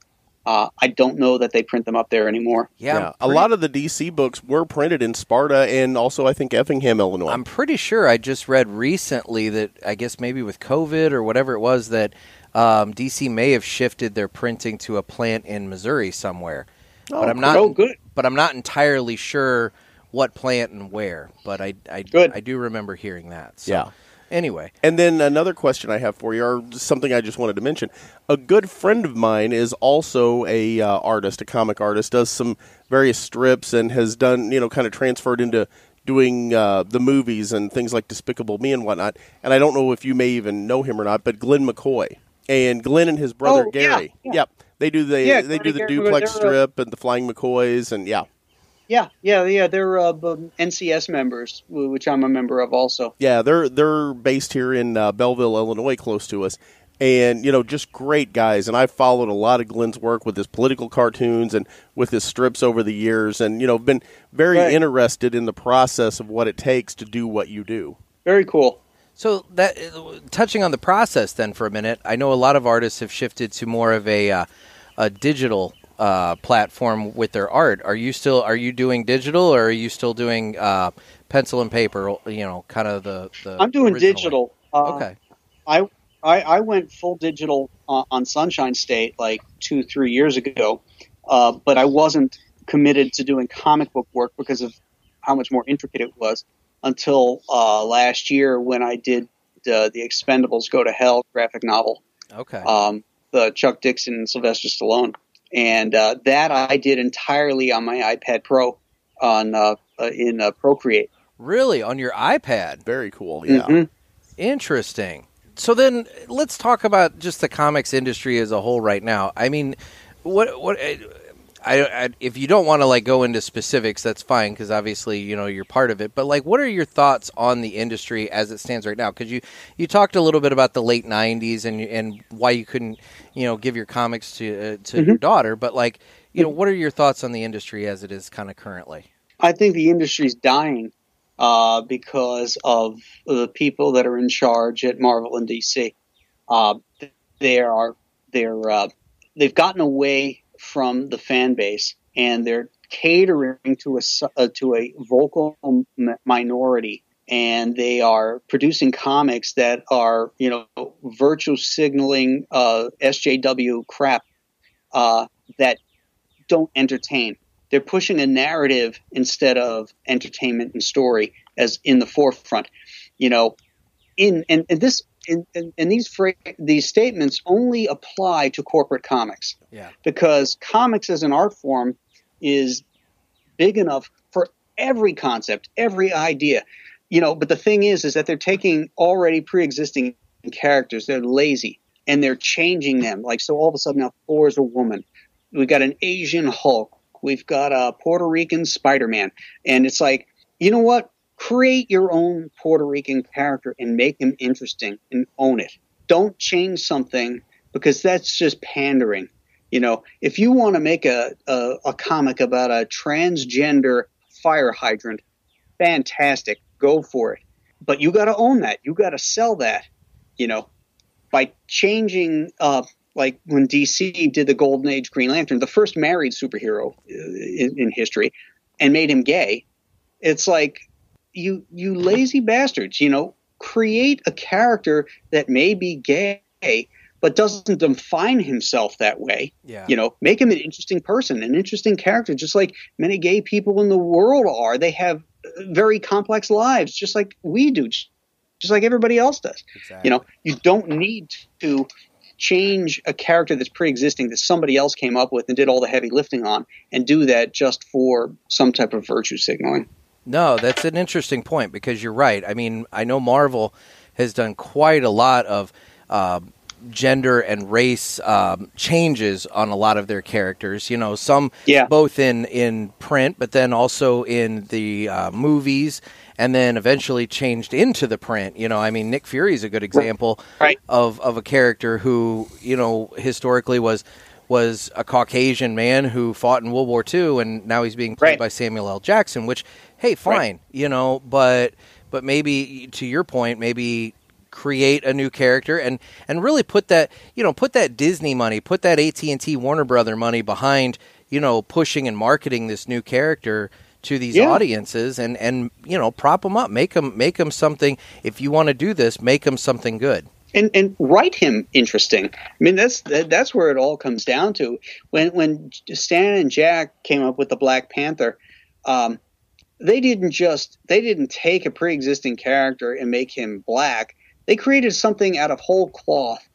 uh, I don't know that they print them up there anymore. Yeah, a lot of the DC books were printed in Sparta and also I think Effingham, Illinois. I'm pretty sure I just read recently that I guess maybe with COVID or whatever it was that um, DC may have shifted their printing to a plant in Missouri somewhere. but I'm not. Oh, good. But I'm not entirely sure what plant and where. But I I, Good. I do remember hearing that. So, Yeah. Anyway, And then another question I have for you, or something I just wanted to mention. A good friend of mine is also a uh, artist, a comic artist, does some various strips, and has done, you know, kind of transferred into doing uh, the movies and things like Despicable Me and whatnot. And I don't know if you may even know him or not, but Glenn McCoy and Glenn and his brother Oh, Gary. yeah. Yep, they do the Yeah, they Glenn do the Gary, duplex they're, strip and the Flying McCoys, and yeah. Yeah, yeah, yeah. They're uh, NCS members, which I'm a member of also. Yeah, they're they're based here in uh, Belleville, Illinois, close to us, and you know, just great guys. And I've followed a lot of Glenn's work with his political cartoons and with his strips over the years, and you know, been very Right. interested in the process of what it takes to do what you do. Very cool. So that touching on the process then for a minute, I know a lot of artists have shifted to more of a uh, a digital uh, platform with their art. Are you still are you doing digital or are you still doing uh, pencil and paper? You know, kind of the. the I'm doing digital. Uh, Okay. I, I I went full digital uh, on Sunshine State like two three years ago, uh, but I wasn't committed to doing comic book work because of how much more intricate it was until uh, last year when I did uh, the Expendables Go to Hell graphic novel. Okay. um, the Chuck Dixon and Sylvester Stallone, and uh, that I did entirely on my iPad Pro on uh, uh, in uh, Procreate. really on your iPad? Very cool. Yeah. Mhm. Interesting. So then let's talk about just the comics industry as a whole right now. I mean, what what I, I if you don't want to like go into specifics, that's fine because obviously you know you're part of it. But like, what are your thoughts on the industry as it stands right now? Because you you talked a little bit about the late '90s and and why you couldn't you know give your comics to uh, to your daughter. But like, you know, what are your thoughts on the industry as it is kind of currently? I think the industry's dying uh, because of the people that are in charge at Marvel and DC. Uh, they are they're uh, they've gotten away from the fan base and they're catering to a uh, to a vocal m- minority and they are producing comics that are you know virtue signaling uh, SJW crap uh, that don't entertain they're pushing a narrative instead of entertainment and story as in the forefront. You know, in and, and this and, and, and these fra- these statements only apply to corporate comics Yeah. because comics as an art form is big enough for every concept, every idea. you know, but the thing is, is that they're taking already pre-existing characters. They're lazy and they're changing them. Like so, all of a sudden now Thor's a woman. We've got an Asian Hulk. We've got a Puerto Rican Spider-Man, and it's like, you know what? Create your own Puerto Rican character and make him interesting and own it. Don't change something because that's just pandering. You know, if you want to make a, a, a comic about a transgender fire hydrant, fantastic, go for it. But you got to own that. You got to sell that. You know, by changing, uh, like when DC did the Golden Age Green Lantern, the first married superhero uh, in, in history, and made him gay. It's like you you lazy bastards. You know, create a character that may be gay but doesn't define himself that way. Yeah. You know, make him an interesting person, an interesting character, just like many gay people in the world are. They have very complex lives, just like we do, just like everybody else does. Exactly. You know, you don't need to change a character that's pre-existing that somebody else came up with and did all the heavy lifting on and do that just for some type of virtue signaling. No, that's an interesting point because you're right. I mean, I know Marvel has done quite a lot of uh, gender and race um, changes on a lot of their characters. You know, some Yeah. both in in print, but then also in the uh, movies, and then eventually changed into the print. You know, I mean, Nick Fury is a good example Right. of of a character who you know historically was. Was a Caucasian man who fought in World War II, and now he's being played Right. by Samuel L. Jackson. Which, hey, fine, Right. you know, but but maybe to your point, maybe create a new character and and really put that you know put that Disney money, put that AT and T Warner Brother money behind you know pushing and marketing this new character to these Yeah. audiences and and you know prop them up, make them make them something. If you want to do this, make them something good. and and write him interesting. I mean, that's that, that's where it all comes down to. When when Stan and Jack came up with the Black Panther, um, they didn't just they didn't take a pre-existing character and make him black. They created something out of whole cloth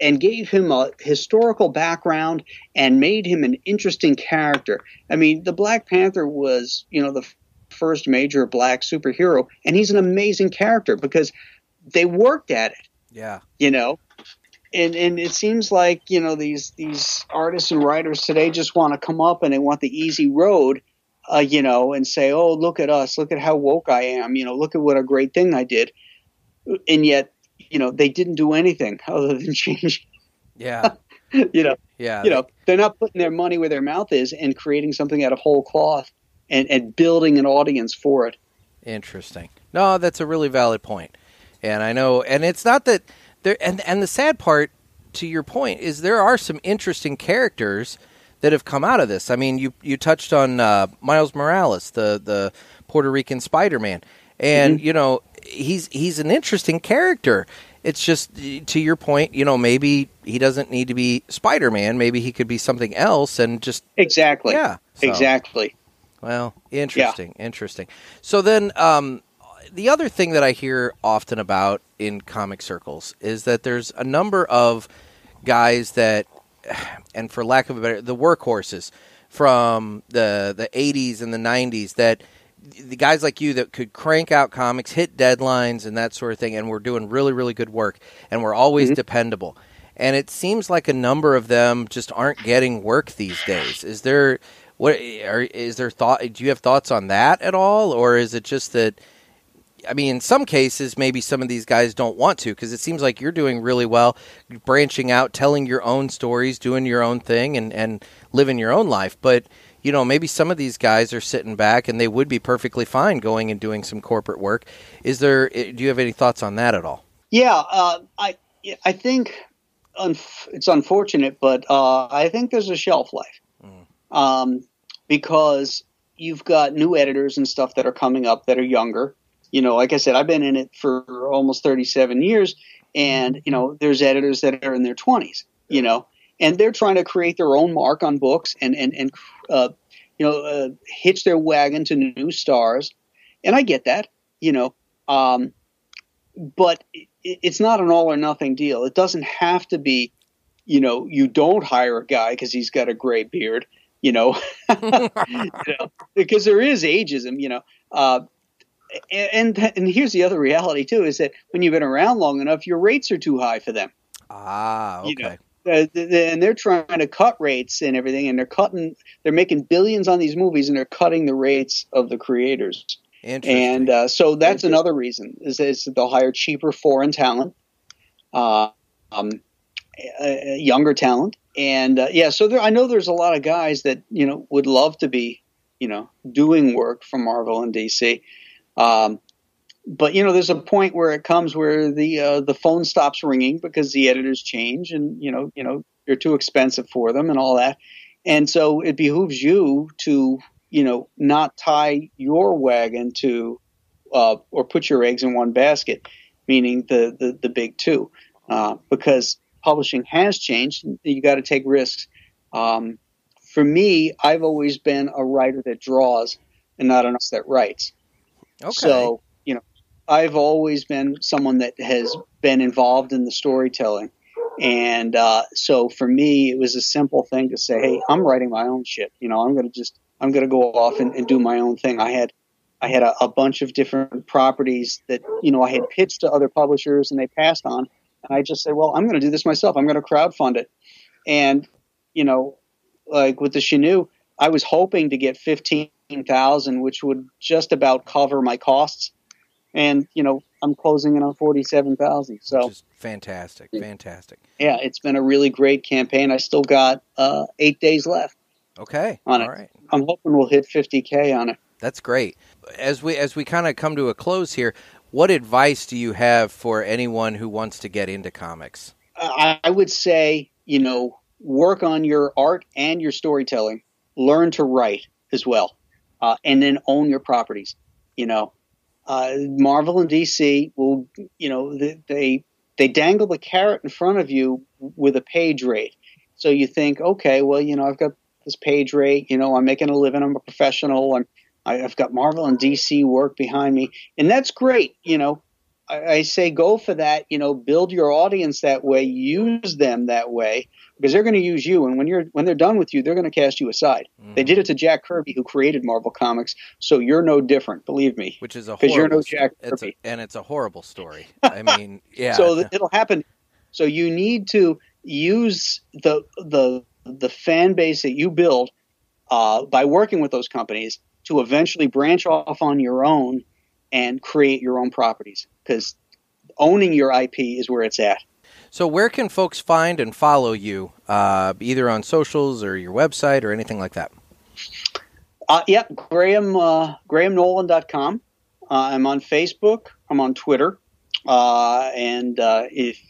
and gave him a historical background and made him an interesting character. I mean, the Black Panther was, you know, the first major black superhero, and he's an amazing character because they worked at it Yeah, you know and and it seems like you know these these artists and writers today just want to come up and they want the easy road uh, you know and say oh look at us look at how woke i am you know look at what a great thing i did and yet you know they didn't do anything other than change yeah, you know yeah. you know they're not putting their money where their mouth is and creating something out of whole cloth and and building an audience for it Interesting. No, that's a really valid point. And I know and it's not that there and and the sad part to your point is there are some interesting characters that have come out of this. I mean, you you touched on uh, Miles Morales, the the Puerto Rican Spider-Man. And you know, he's he's an interesting character. It's just to your point, you know, maybe he doesn't need to be Spider-Man, maybe he could be something else and just exactly Yeah, so- exactly well, interesting, interesting. So then, um, the other thing that I hear often about in comic circles is that there's a number of guys that, and for lack of a better, the workhorses from the the 80s and the 90s that the guys like you that could crank out comics, hit deadlines, and that sort of thing, and we're doing really, really good work, and we're always mm-hmm. dependable. And it seems like a number of them just aren't getting work these days. Is there what are, is there thought? Do you have thoughts on that at all, or is it just that? I mean, in some cases, maybe some of these guys don't want to because it seems like you're doing really well, branching out, telling your own stories, doing your own thing, and, and living your own life. But you know, maybe some of these guys are sitting back and they would be perfectly fine going and doing some corporate work. Is there? Do you have any thoughts on that at all? Yeah, uh, I I think it's unfortunate, but uh, I think there's a shelf life um, because you've got new editors and stuff that are coming up that are younger. You know, like I said, I've been in it for almost 37 years, and you know, there's editors that are in their 20s. You know, and they're trying to create their own mark on books and and and uh, you know uh, hitch their wagon to new stars, and I get that. You know. Um, but it, it's not an all or nothing deal. It doesn't have to be, you know, you don't hire a guy because he's got a gray beard, you know, you know, because there is ageism, you know. Uh, and and here's the other reality too is that when you've been around long enough, your rates are too high for them. Ah, okay. You know, uh, and they're trying to cut rates and everything, and they're cutting, they're making billions on these movies, and they're cutting the rates of the creators. Interesting. And uh, so that's another reason is, is that they'll hire cheaper foreign talent, uh, um, uh, younger talent, and uh, yeah. So there, I know there's a lot of guys that you know would love to be, you know, doing work for Marvel and DC. Um, but you know, there's a point where it comes where the uh, the phone stops ringing because the editors change, and you know, you know, you're too expensive for them and all that. And so it behooves you to, you know, not tie your wagon to, uh, or put your eggs in one basket, meaning the the, the big two, uh, because publishing has changed. You got to take risks. Um, for me, I've always been a writer that draws and not enough that writes. Okay. So, you know, I've always been someone that has been involved in the storytelling. And uh, so for me, it was a simple thing to say, hey, I'm writing my own shit. You know, I'm going to just, I'm going to go off and, and do my own thing. I had, I had a, a bunch of different properties that, you know, I had pitched to other publishers and they passed on. And I just said, well, I'm going to do this myself. I'm going to crowdfund it. And, you know, like with the Chenoo, I was hoping to get 15,000, which would just about cover my costs. And, you know, I'm closing in on 47,000. So, Just fantastic, fantastic. yeah, it's been a really great campaign. I still got uh, eight days left. Okay, On all it. right. I'm hoping we'll hit 50K on it. That's great. As we as we kind of come to a close here, what advice do you have for anyone who wants to get into comics? I, I would say, you know, work on your art and your storytelling. Learn to write as well, uh, and then own your properties. You know, uh, Marvel and DC will, you know, they they dangle the carrot in front of you with a page rate. So you think, okay, well, you know, I've got this page rate. You know, I'm making a living. I'm a professional, and I, I've got Marvel and DC work behind me, and that's great. You know, I, say go for that. You know, build your audience that way, use them that way, because they're going to use you. And when you're when they're done with you, they're going to cast you aside. They did it to Jack Kirby, who created Marvel Comics. So you're no different. Believe me. Which is a 'Cause you're horrible no Jack it's a, Kirby. and it's a horrible story. I mean, yeah. So it'll happen. So you need to use the the the fan base that you build uh, by working with those companies to eventually branch off on your own and create your own properties because owning your IP is where it's at. So where can folks find and follow you, uh, either on socials or your website or anything like that? Uh, yep, Graham uh, GrahamNolan.com. Uh, I'm on Facebook. I'm on Twitter, uh, and uh, if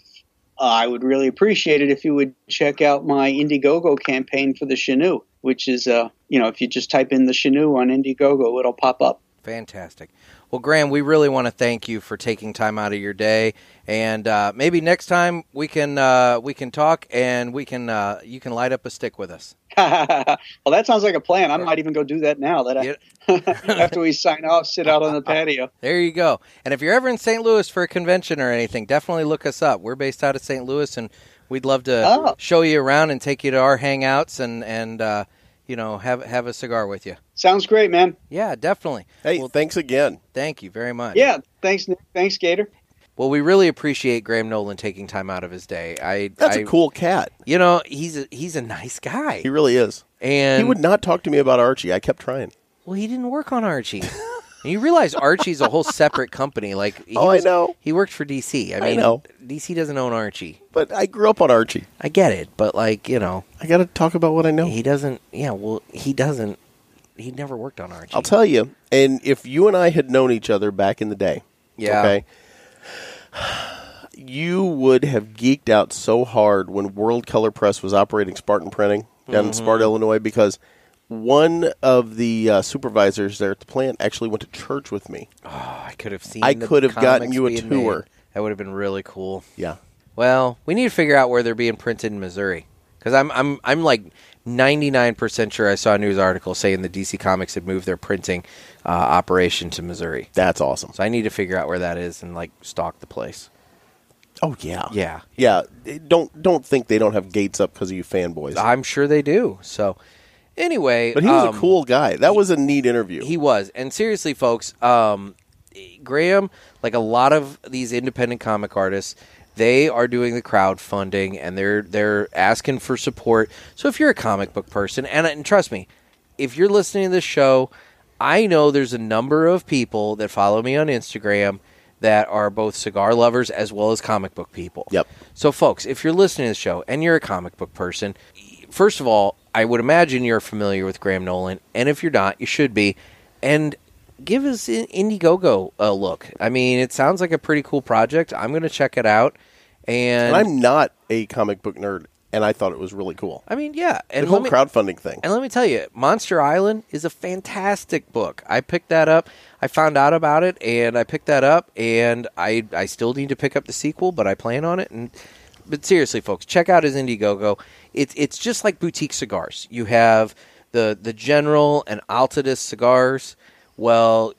I would really appreciate it if you would check out my Indiegogo campaign for the Chenoo, which is uh, you know if you just type in the Chenoo on Indiegogo, it'll pop up. Fantastic. Well, Graham, we really want to thank you for taking time out of your day, and uh, maybe next time we can uh, we can talk and we can uh, you can light up a stick with us. well, that sounds like a plan. I might even go do that now. That I, after we sign off, sit out on the patio. There you go. And if you're ever in St. Louis for a convention or anything, definitely look us up. We're based out of St. Louis, and we'd love to Oh. show you around and take you to our hangouts and and uh, you know have have a cigar with you. Sounds great, man. Yeah, definitely. Hey, Well, thanks again. thank you very much. Yeah, thanks, Nick. Thanks, Gator. Well, we really appreciate Graham Nolan taking time out of his day. I That's I, a cool cat. You know, he's a, he's a nice guy. He really is. and he would not talk to me about Archie. I kept trying. Well, he didn't work on Archie. And you realize Archie's a whole separate company. Like, he Oh, I know. He worked for DC. I I mean, know. DC doesn't own Archie. But I grew up on Archie. I get it, but like, you know, I got to talk about what I know. he doesn't. Yeah, well, he doesn't. He never worked on Archie. I'll tell you. And if you and I had known each other back in the day, Yeah. okay, you would have geeked out so hard when World Color Press was operating Spartan Printing down Mm-hmm. in Sparta, Illinois, because one of the uh, supervisors there at the plant actually went to church with me. Oh, I could have seen. I could have gotten you a tour. made. That would have been really cool. Yeah. Well, we need to figure out where they're being printed in Missouri because I'm I'm I'm like 99% sure I saw a news article saying the DC Comics had moved their printing uh, operation to Missouri. That's awesome. So I need to figure out where that is and like stalk the place. Oh yeah. Yeah, Yeah. Don't don't think they don't have gates up because of you fanboys. I'm sure they do. So anyway, But he was um, a cool guy. That was a neat interview. He was, and seriously, folks, um, Graham, like a lot of these independent comic artists, they are doing the crowdfunding and they're they're asking for support. So if you're a comic book person, and, and trust me, if you're listening to this show, I know there's a number of people that follow me on Instagram that are both cigar lovers as well as comic book people. Yep. So, folks, if you're listening to the show and you're a comic book person, first of all, I would imagine you're familiar with Graham Nolan, and if you're not, you should be. And give us Indiegogo a look. I mean, it sounds like a pretty cool project. I'm going to check it out. And, And I'm not a comic book nerd, and I thought it was really cool. I mean, yeah. The And whole me, crowdfunding thing. and let me tell you, Monster Island is a fantastic book. I picked that up. I found out about it, and I picked that up, and I I still need to pick up the sequel, but I plan on it. And but seriously, folks, check out his Indiegogo. It's it's just like boutique cigars. You have the the General and Altadis cigars. Well,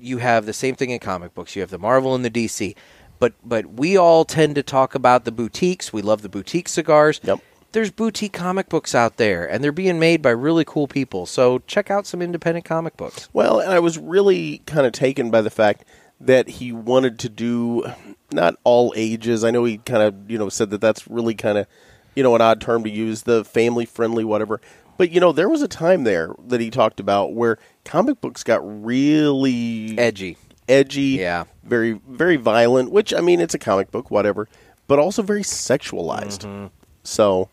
you have the same thing in comic books. You have the Marvel and the DC. But but we all tend to talk about the boutiques. We love the boutique cigars Yep. there's boutique comic books out there and they're being made by really cool people so check out some independent comic books Well, and I was really kind of taken by the fact that he wanted to do not all ages. I know he kind of you know said that that's really kind of you know an odd term to use, the family friendly whatever. But you know there was a time there that he talked about where comic books got really edgy edgy, Yeah. very very violent. Which I mean, it's a comic book, whatever, but also very sexualized. Mm-hmm. So,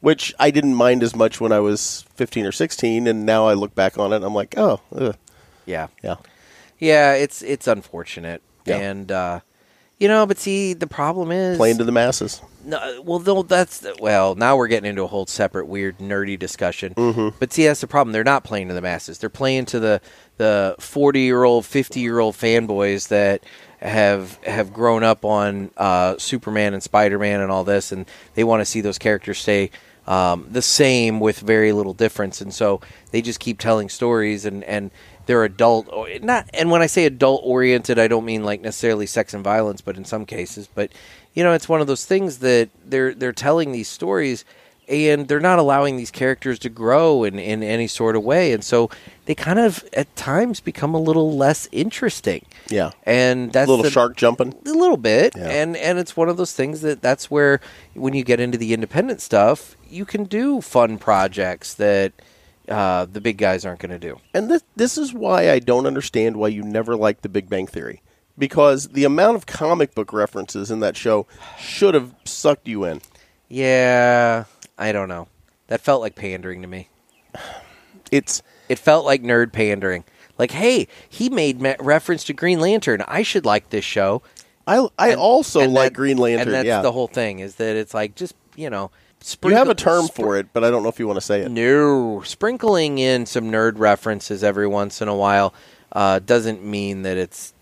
which I didn't mind as much when I was fifteen or sixteen, and now I look back on it, and I'm like, oh, ugh. yeah yeah. yeah it's it's unfortunate Yeah. and uh you know but see the problem is playing to the masses. No, well, though that's well. Now we're getting into a whole separate weird nerdy discussion. Mm-hmm. But see, that's the problem. They're not playing to the masses. They're playing to the the forty year old, fifty year old fanboys that have have grown up on uh, Superman and Spider Man and all this, and they want to see those characters stay um, the same with very little difference. And so they just keep telling stories, and and they're adult or not. And when I say adult oriented, I don't mean like necessarily sex and violence, but in some cases, but you know, it's one of those things that they're they're telling these stories and they're not allowing these characters to grow in, in any sort of way. And so they kind of at times become a little less interesting. Yeah. And that's a little the, shark jumping. a little bit Yeah. and and it's one of those things that that's where when you get into the independent stuff you can do fun projects that uh, the big guys aren't going to do And this this is why I don't understand why you never liked The Big Bang Theory. Because the amount of comic book references in that show should have sucked you in. yeah i don't know that felt like pandering to me It's it felt like nerd pandering like hey he made reference to green lantern i should like this show I I And- also and like that- Green Lantern. and that's yeah, the whole thing is that it's like just you know you have a term spr- for it, but I don't know if you want to say it. No, sprinkling in some nerd references every once in a while uh, doesn't mean that it's.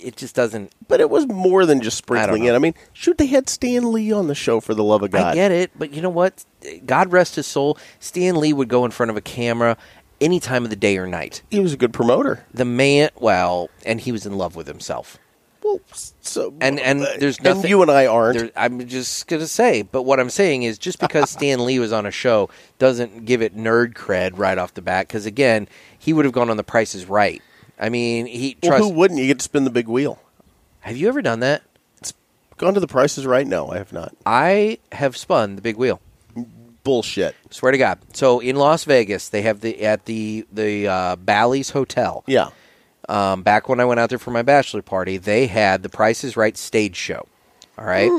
It just doesn't. But it was more than just sprinkling in. I mean, shoot, they had Stan Lee on the show for the love of God. I get it, but you know what? God rest his soul. Stan Lee would go in front of a camera any time of the day or night. He was a good promoter. The man, well, and he was in love with himself. Well, so And- and uh, there's and nothing- you and I aren't. There, I'm just gonna say, but what I'm saying is, just because Stan Lee was on a show doesn't give it nerd cred right off the bat. Because again, he would have gone on The Price is Right. I mean, he well, trust. who wouldn't? You get to spin the big wheel. have you ever done that? It's Gone to the prices right? No, I have not. I have spun the big wheel. Bullshit. Swear to God. So in Las Vegas, they have the at the the uh, Bally's Hotel. Yeah. Um, back when I went out there for my bachelor party, they had the Price is Right stage show. All right,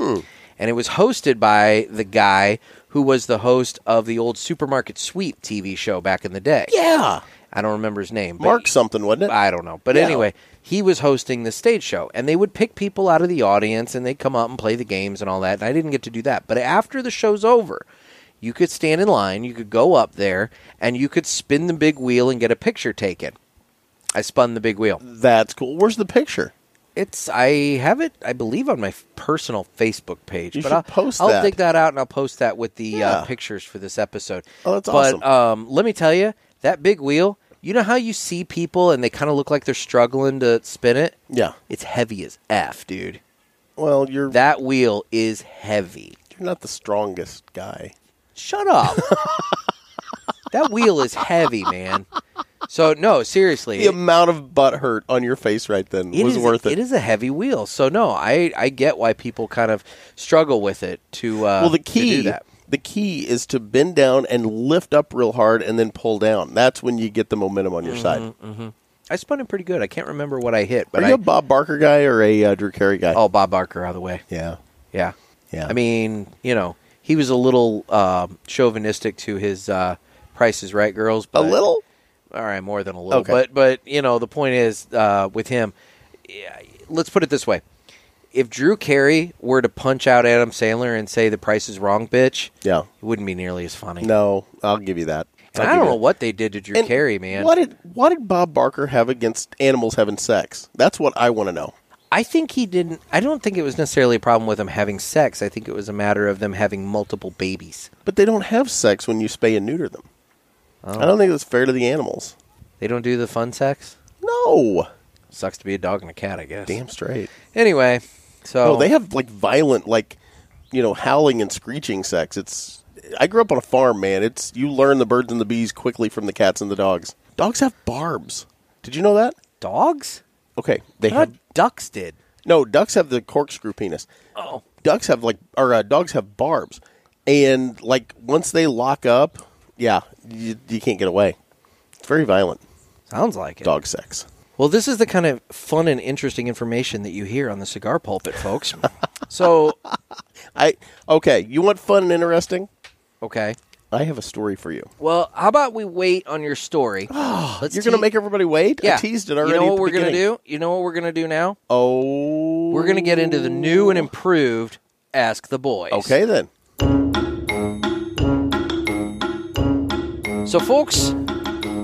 and it was hosted by the guy who was the host of the old Supermarket Sweep TV show back in the day. Yeah. I don't remember his name. but- Mark something, wasn't it? I don't know. But Yeah. anyway, he was hosting the stage show, and they would pick people out of the audience, and they'd come up and play the games and all that. And I didn't get to do that. But after the show's over, you could stand in line, you could go up there, and you could spin the big wheel and get a picture taken. I spun the big wheel. That's cool. Where's the picture? It's I have it, I believe, on my personal Facebook page. You but should I'll post I'll that. dig that out and I'll post that with the Yeah. uh, pictures for this episode. Oh, that's but, awesome. um, let me tell you, that big wheel. You know how you see people and they kind of look like they're struggling to spin it. Yeah. It's heavy as f, dude. Well, you're That wheel is heavy. you're not the strongest guy. Shut up. that wheel is heavy, man. So no, seriously, The amount of butt hurt on your face right then it was is- worth it. It is a heavy wheel. So no, I I get why people kind of struggle with it to uh, well, the to key, do that. the key is to bend down and lift up real hard, and then pull down. That's when you get the momentum on your side. I spun it pretty good. I can't remember what I hit, Are you I a Bob Barker guy or a uh, Drew Carey guy? oh Bob Barker out of the way. yeah, Yeah, yeah. I mean, you know, he was a little uh, chauvinistic to his uh, prices, right, girls? a little. All right, more than a little. Okay. But but you know, the point is uh, with him. Let's put it this way: if Drew Carey were to punch out Adam Sandler and say the price is wrong, bitch, Yeah. it wouldn't be nearly as funny. No, I'll give you that. and I'll I don't know that. what they did to Drew And Carey, man. What did what did Bob Barker have against animals having sex? That's what I want to know. I think he didn't. I don't think it was necessarily a problem with them having sex. I think it was a matter of them having multiple babies. But they don't have sex when you spay and neuter them. Oh. I don't think that's fair to the animals. They don't do the fun sex. No, Sucks to be a dog and a cat, I guess. damn straight. Anyway, so Oh, they have like violent, like you know, howling and screeching sex. It's. I grew up on a farm, man. It's you learn the birds and the bees quickly from the cats and the dogs. Dogs have barbs. Did you know that? dogs. Okay, they have ducks did. no. Ducks have the corkscrew penis. Oh, ducks have like or uh, dogs have barbs, and like once they lock up, yeah, you, you can't get away. It's very violent. sounds like it. Dog sex. Well, this is the kind of fun and interesting information that you hear on the cigar pulpit, folks. so, I okay. You want fun and interesting? okay. I have a story for you. Well, how about we wait on your story? Let's You're going to te- make everybody wait. yeah. I teased it already. You know at what we're gonna do? You know what we're gonna do now? Oh, We're gonna get into the new and improved Ask the Boys. Okay then. So, folks,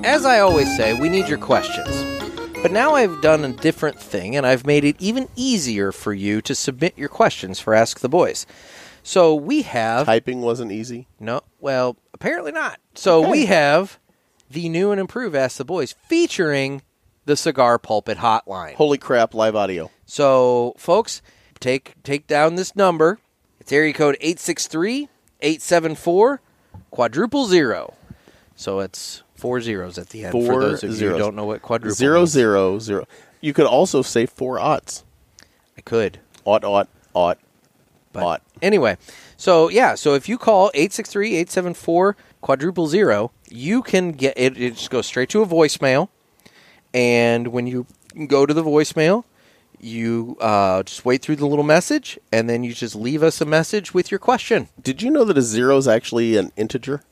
as I always say, we need your questions. But now I've done a different thing, and I've made it even easier for you to submit your questions for Ask the Boys. So we have Typing wasn't easy. no, well, apparently not. So we have the new and improved Ask the Boys featuring the Cigar Pulpit Hotline. Holy crap! Live audio. So, folks, take take down this number. It's area code 863-874 quadruple zero. So it's four zeros at the end for Four those of you zeros. who don't know what quadruple Zero means. zero zero. You could also say four aughts. I could. Aught aught aught But aught. anyway, so yeah, so if you call 863-874 quadruple zero, you can get it, it just goes straight to a voicemail. And when you go to the voicemail, you uh, just wait through the little message, and then you just leave us a message with your question. Did you know that a zero is actually an integer?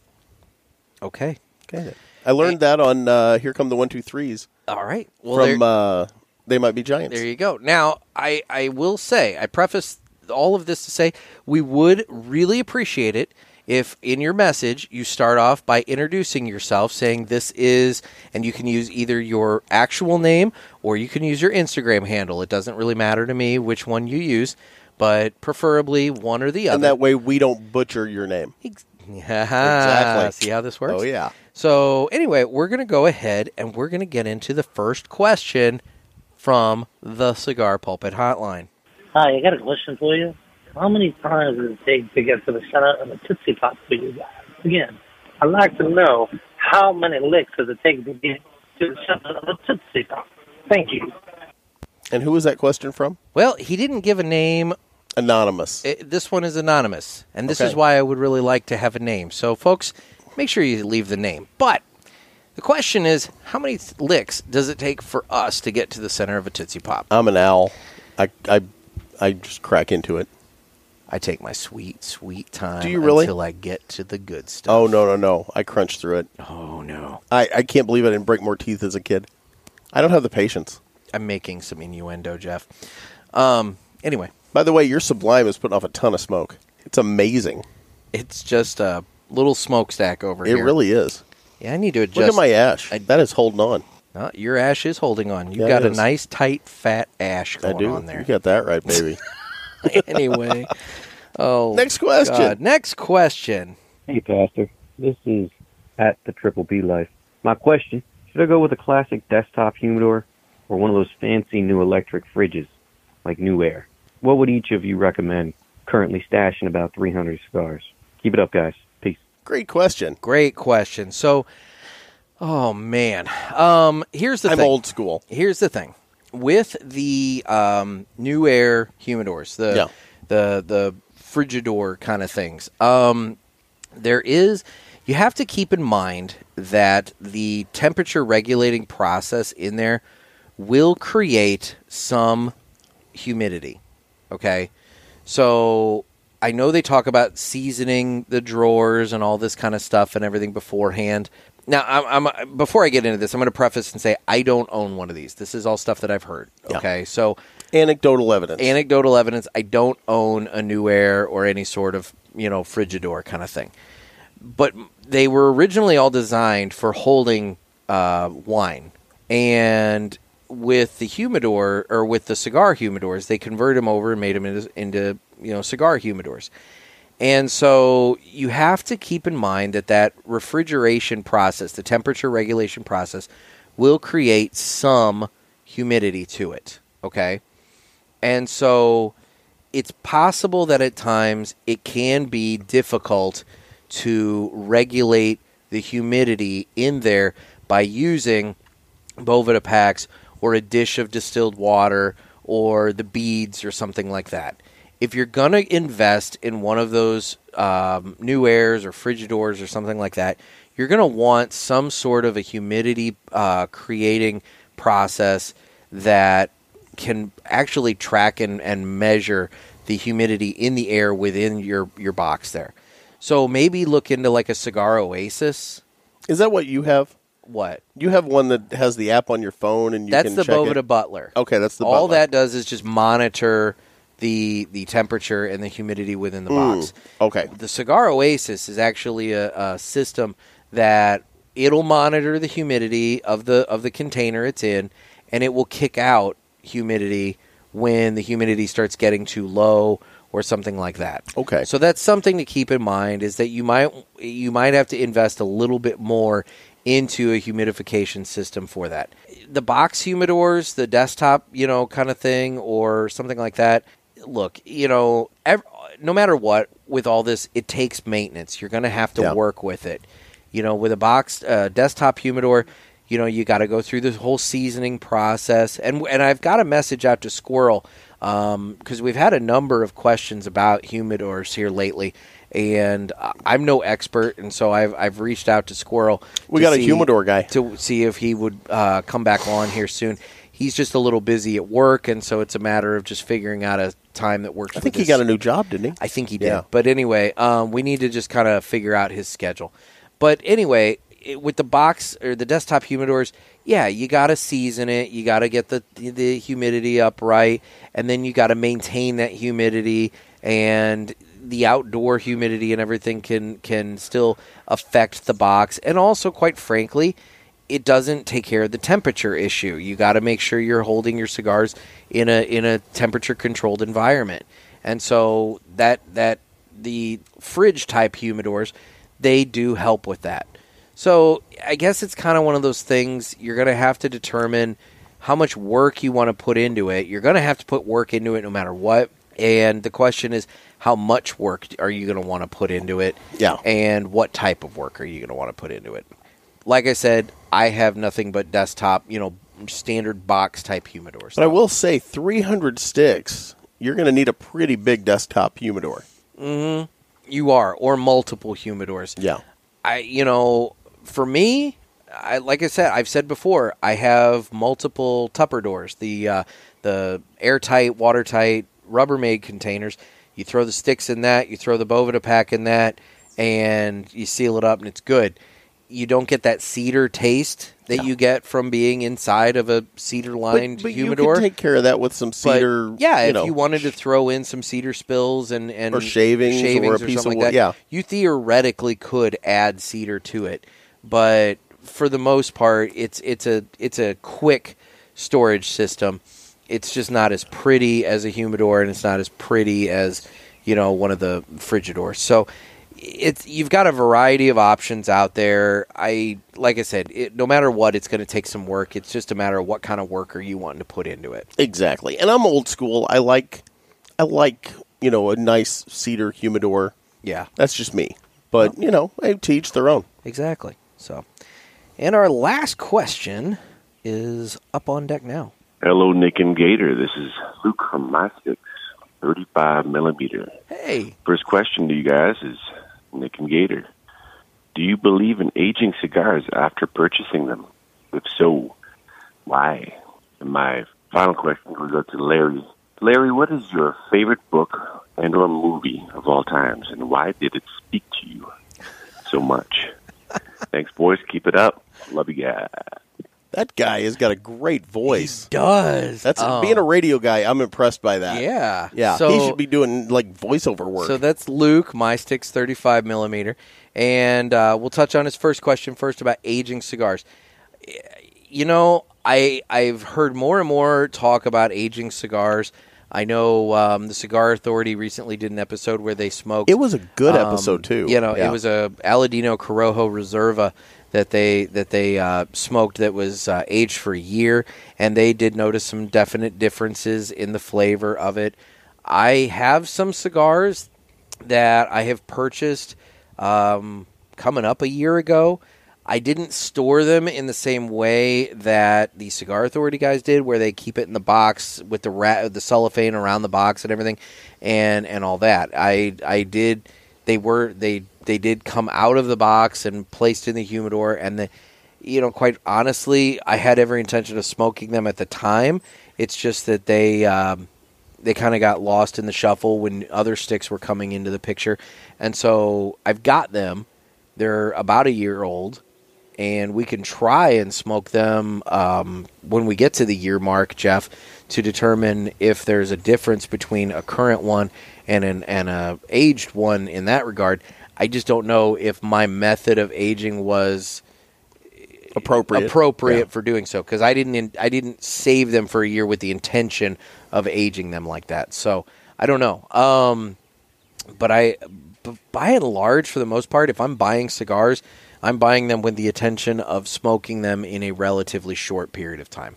Okay. Okay. I learned that on uh, Here Come the One Two Threes All right. Well, from there, uh, They Might Be Giants. there you go. Now, I, I will say, I preface all of this to say, we would really appreciate it if in your message you start off by introducing yourself, saying this is, and you can use either your actual name or you can use your Instagram handle. It doesn't really matter to me which one you use, but preferably one or the other. and that way we don't butcher your name. Ex- Exactly. See how this works? Oh yeah. So, anyway, we're going to go ahead and we're going to get into the first question from the Cigar Pulpit Hotline. Hi, I got a question for you. How many times does it take to get to the center of a Tootsie Pop for you guys? Again, I'd like to know how many licks does it take to get to the center of a Tootsie Pop? Thank you. And who was that question from? Well, he didn't give a name. Anonymous. It, this one is anonymous, and this Okay. is why I would really like to have a name. So, folks, make sure you leave the name. But the question is, how many licks does it take for us to get to the center of a Tootsie Pop? I'm an owl. I I I just crack into it. I take my sweet, sweet time Do you really? until I get to the good stuff. Oh no no no! I crunch through it. Oh, no. I I can't believe I didn't break more teeth as a kid. I don't have the patience. I'm making some innuendo, Jeff. Um, anyway, By the way, your Sublime is putting off a ton of smoke. It's amazing. it's just a little smokestack over It here. It really is. Yeah, I need to adjust. Look at my ash. I- that is holding on. Your ash is holding on. You've Yeah, got a nice, tight, fat ash I going do. on there. You got that right, baby. anyway, oh, Next question. God. Next question. Hey, Pastor. This is at the Triple B Life. My question should I go with a classic desktop humidor or one of those fancy new electric fridges like New Air? What would each of you recommend currently stashing about 300 cigars? Keep it up, guys. Peace. Great question. Great question. So, oh man, um, here's the I'm thing. old school. Here's the thing with the um, new air humidors, the Yeah. the the frigidor kind of things. Um, there is you have to keep in mind that the temperature regulating process in there will create some humidity. Okay, so I know they talk about seasoning the drawers and all this kind of stuff and everything beforehand. Now, I'm, I'm before I get into this, I'm going to preface and say I don't own one of these. This is all stuff that I've heard. Yeah. Okay, so Anecdotal evidence. anecdotal evidence. I don't own a NewAir or any sort of you know frigidor kind of thing, but they were originally all designed for holding uh, wine, and with the humidor or with the cigar humidors, they converted them over and made them into, into you know cigar humidors. And so you have to keep in mind that that refrigeration process, the temperature regulation process, will create some humidity to it. Okay. And so it's possible that at times it can be difficult to regulate the humidity in there by using Boveda packs or a dish of distilled water or the beads or something like that. If you're going to invest in one of those um, new airs or frigidors or something like that, you're going to want some sort of a humidity uh, creating process that can actually track and, and measure the humidity in the air within your, your box there. So maybe look into like a cigar oasis. Is that what you have? What? You have one that has the app on your phone and you That's can the check it? Butler. Okay, that's the All Butler. that does is just monitor the the temperature and the humidity within the mm, box. Okay. The Cigar Oasis is actually a, a system that it'll monitor the humidity of the of the container it's in, and it will kick out humidity when the humidity starts getting too low or something like that. Okay. So that's something to keep in mind is that you might you might have to invest a little bit more into a humidification system for that. The box humidors, the desktop, you know, kind of thing or something like that. Look, you know, ev- no matter what with all this, it takes maintenance. You're going to have to Yeah. work with it. You know, with a box uh, desktop humidor, you know, you got to go through this whole seasoning process. And and I've got a message out to Squirrel because we've had a number of questions about humidors here lately, and I'm no expert, and so I've I've reached out to Squirrel. We to got a humidor guy. to see if he would uh, come back on here soon. He's just a little busy at work, and so it's a matter of just figuring out a time that works. I think he his- got a new job, didn't he? I think he did. Yeah. But anyway, um, we need to just kind of figure out his schedule. But anyway, it, with the box or the desktop humidors, yeah, you got to season it. You got to get the the humidity up right, and then you got to maintain that humidity and the outdoor humidity and everything can can still affect the box. And also, quite frankly, it doesn't take care of the temperature issue. You got to make sure you're holding your cigars in a in a temperature controlled environment. And so that that the fridge type humidors, they do help with that. So I guess it's kind of one of those things you're going to have to determine how much work you want to put into it. You're going to have to put work into it no matter what. And the question is, how much work are you going to want to put into it? Yeah. And what type of work are you going to want to put into it? Like I said, I have nothing but desktop, you know, standard box type humidors. But I will say, 300 sticks, you're going to need a pretty big desktop humidor. You are, or multiple humidors. Yeah. I, you know, for me, I like I said, I've said before, I have multiple Tupper doors, the uh, the airtight, watertight, Rubbermaid containers. You throw the sticks in that, you throw the Boveda pack in that, and you seal it up, and it's good. You don't get that cedar taste that Yeah. you get from being inside of a cedar lined but, but humidor. you can take care of that with some But, cedar. yeah, you if know, you wanted to throw in some cedar spills and, and Or shavings or a shavings piece of something wood, like that, yeah. you theoretically could add cedar to it. But for the most part, it's it's a it's a quick storage system. It's just not as pretty as a humidor, and it's not as pretty as you know one of the frigidors. So it's you've got a variety of options out there. I like I said, it, no matter what, it's going to take some work. It's just a matter of what kind of work are you wanting to put into it. Exactly. And I'm old school. I like, I like, you know, a nice cedar humidor. Yeah. That's just me. But you know, hey, to each their own. Exactly. So, and our last question is up on deck now. Hello, Nick and Gator. This is Luke from My 35 millimeter. Hey, First question to you guys is Nick and Gator. Do you believe in aging cigars after purchasing them? If so, why? And my final question goes out to Larry. Larry, what is your favorite book and or movie of all times, and why did it speak to you so much? Thanks, boys. Keep it up. Love you guys. That guy has got a great voice. He does That's Oh, being a radio guy. I'm impressed by that. yeah, yeah. So, he should be doing like voiceover work. So that's Luke, my sticks, 35 millimeter, and uh, we'll touch on his first question first about aging cigars. You know, I I've heard more and more talk about aging cigars. I know um, the Cigar Authority recently did an episode where they smoked. it was a good um, episode too. You know, Yeah. it was a Aladino Corojo Reserva that they that they uh, smoked that was uh, aged for a year, and they did notice some definite differences in the flavor of it. I have some cigars that I have purchased um, coming up a year ago. I didn't store them in the same way that the Cigar Authority guys did, where they keep it in the box with the ra- the cellophane around the box and everything, and and all that. I I did. They were they they did come out of the box and placed in the humidor, and the you know quite honestly, I had every intention of smoking them at the time. It's just that they. Um, they kind of got lost in the shuffle when other sticks were coming into the picture. And so I've got them. They're about a year old, and we can try and smoke them um, when we get to the year mark, Jeff, to determine if there's a difference between a current one and an and a aged one in that regard. I just don't know if my method of aging was appropriate. appropriate Yeah. for doing so because I didn't in, I didn't save them for a year with the intention of aging them like that. So I don't know. Um, but I, b- by and large, for the most part, if I'm buying cigars, I'm buying them with the intention of smoking them in a relatively short period of time.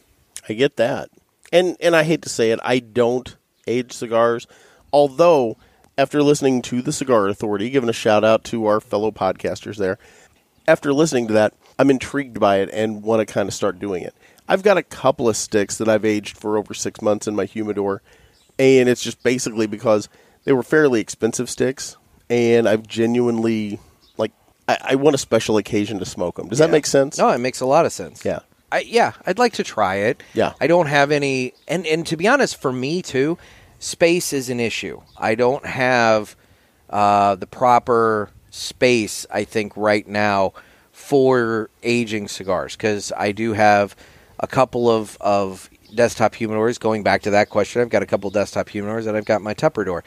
I get that. And and I hate to say it, I don't age cigars. Although, after listening to the Cigar Authority, giving a shout out to our fellow podcasters there, after listening to that, I'm intrigued by it and want to kind of start doing it. I've got a couple of sticks that I've aged for over six months in my humidor, and it's just basically because they were fairly expensive sticks, and I've genuinely like I, I want a special occasion to smoke them. Does that make sense? No, it makes a lot of sense. Yeah. I, yeah, I'd like to try it. Yeah. I don't have any, and and to be honest, for me too, space is an issue. I don't have uh, the proper space. I think right now for aging cigars because I do have a couple of of desktop humidors. Going back to that question, I've got a couple desktop humidors and I've got my Tupperdoor.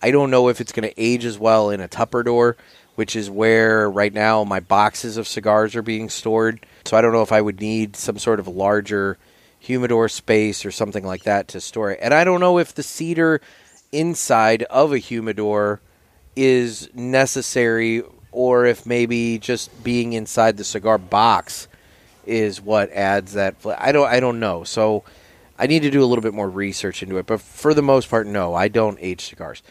I don't know if it's going to age as well in a Tupperdoor, which is where right now my boxes of cigars are being stored. So I don't know if I would need some sort of larger humidor space or something like that to store it. And I don't know if the cedar inside of a humidor is necessary or if maybe just being inside the cigar box is what adds that fla- I don't I don't know. So I need to do a little bit more research into it, but for the most part no, I don't age cigars.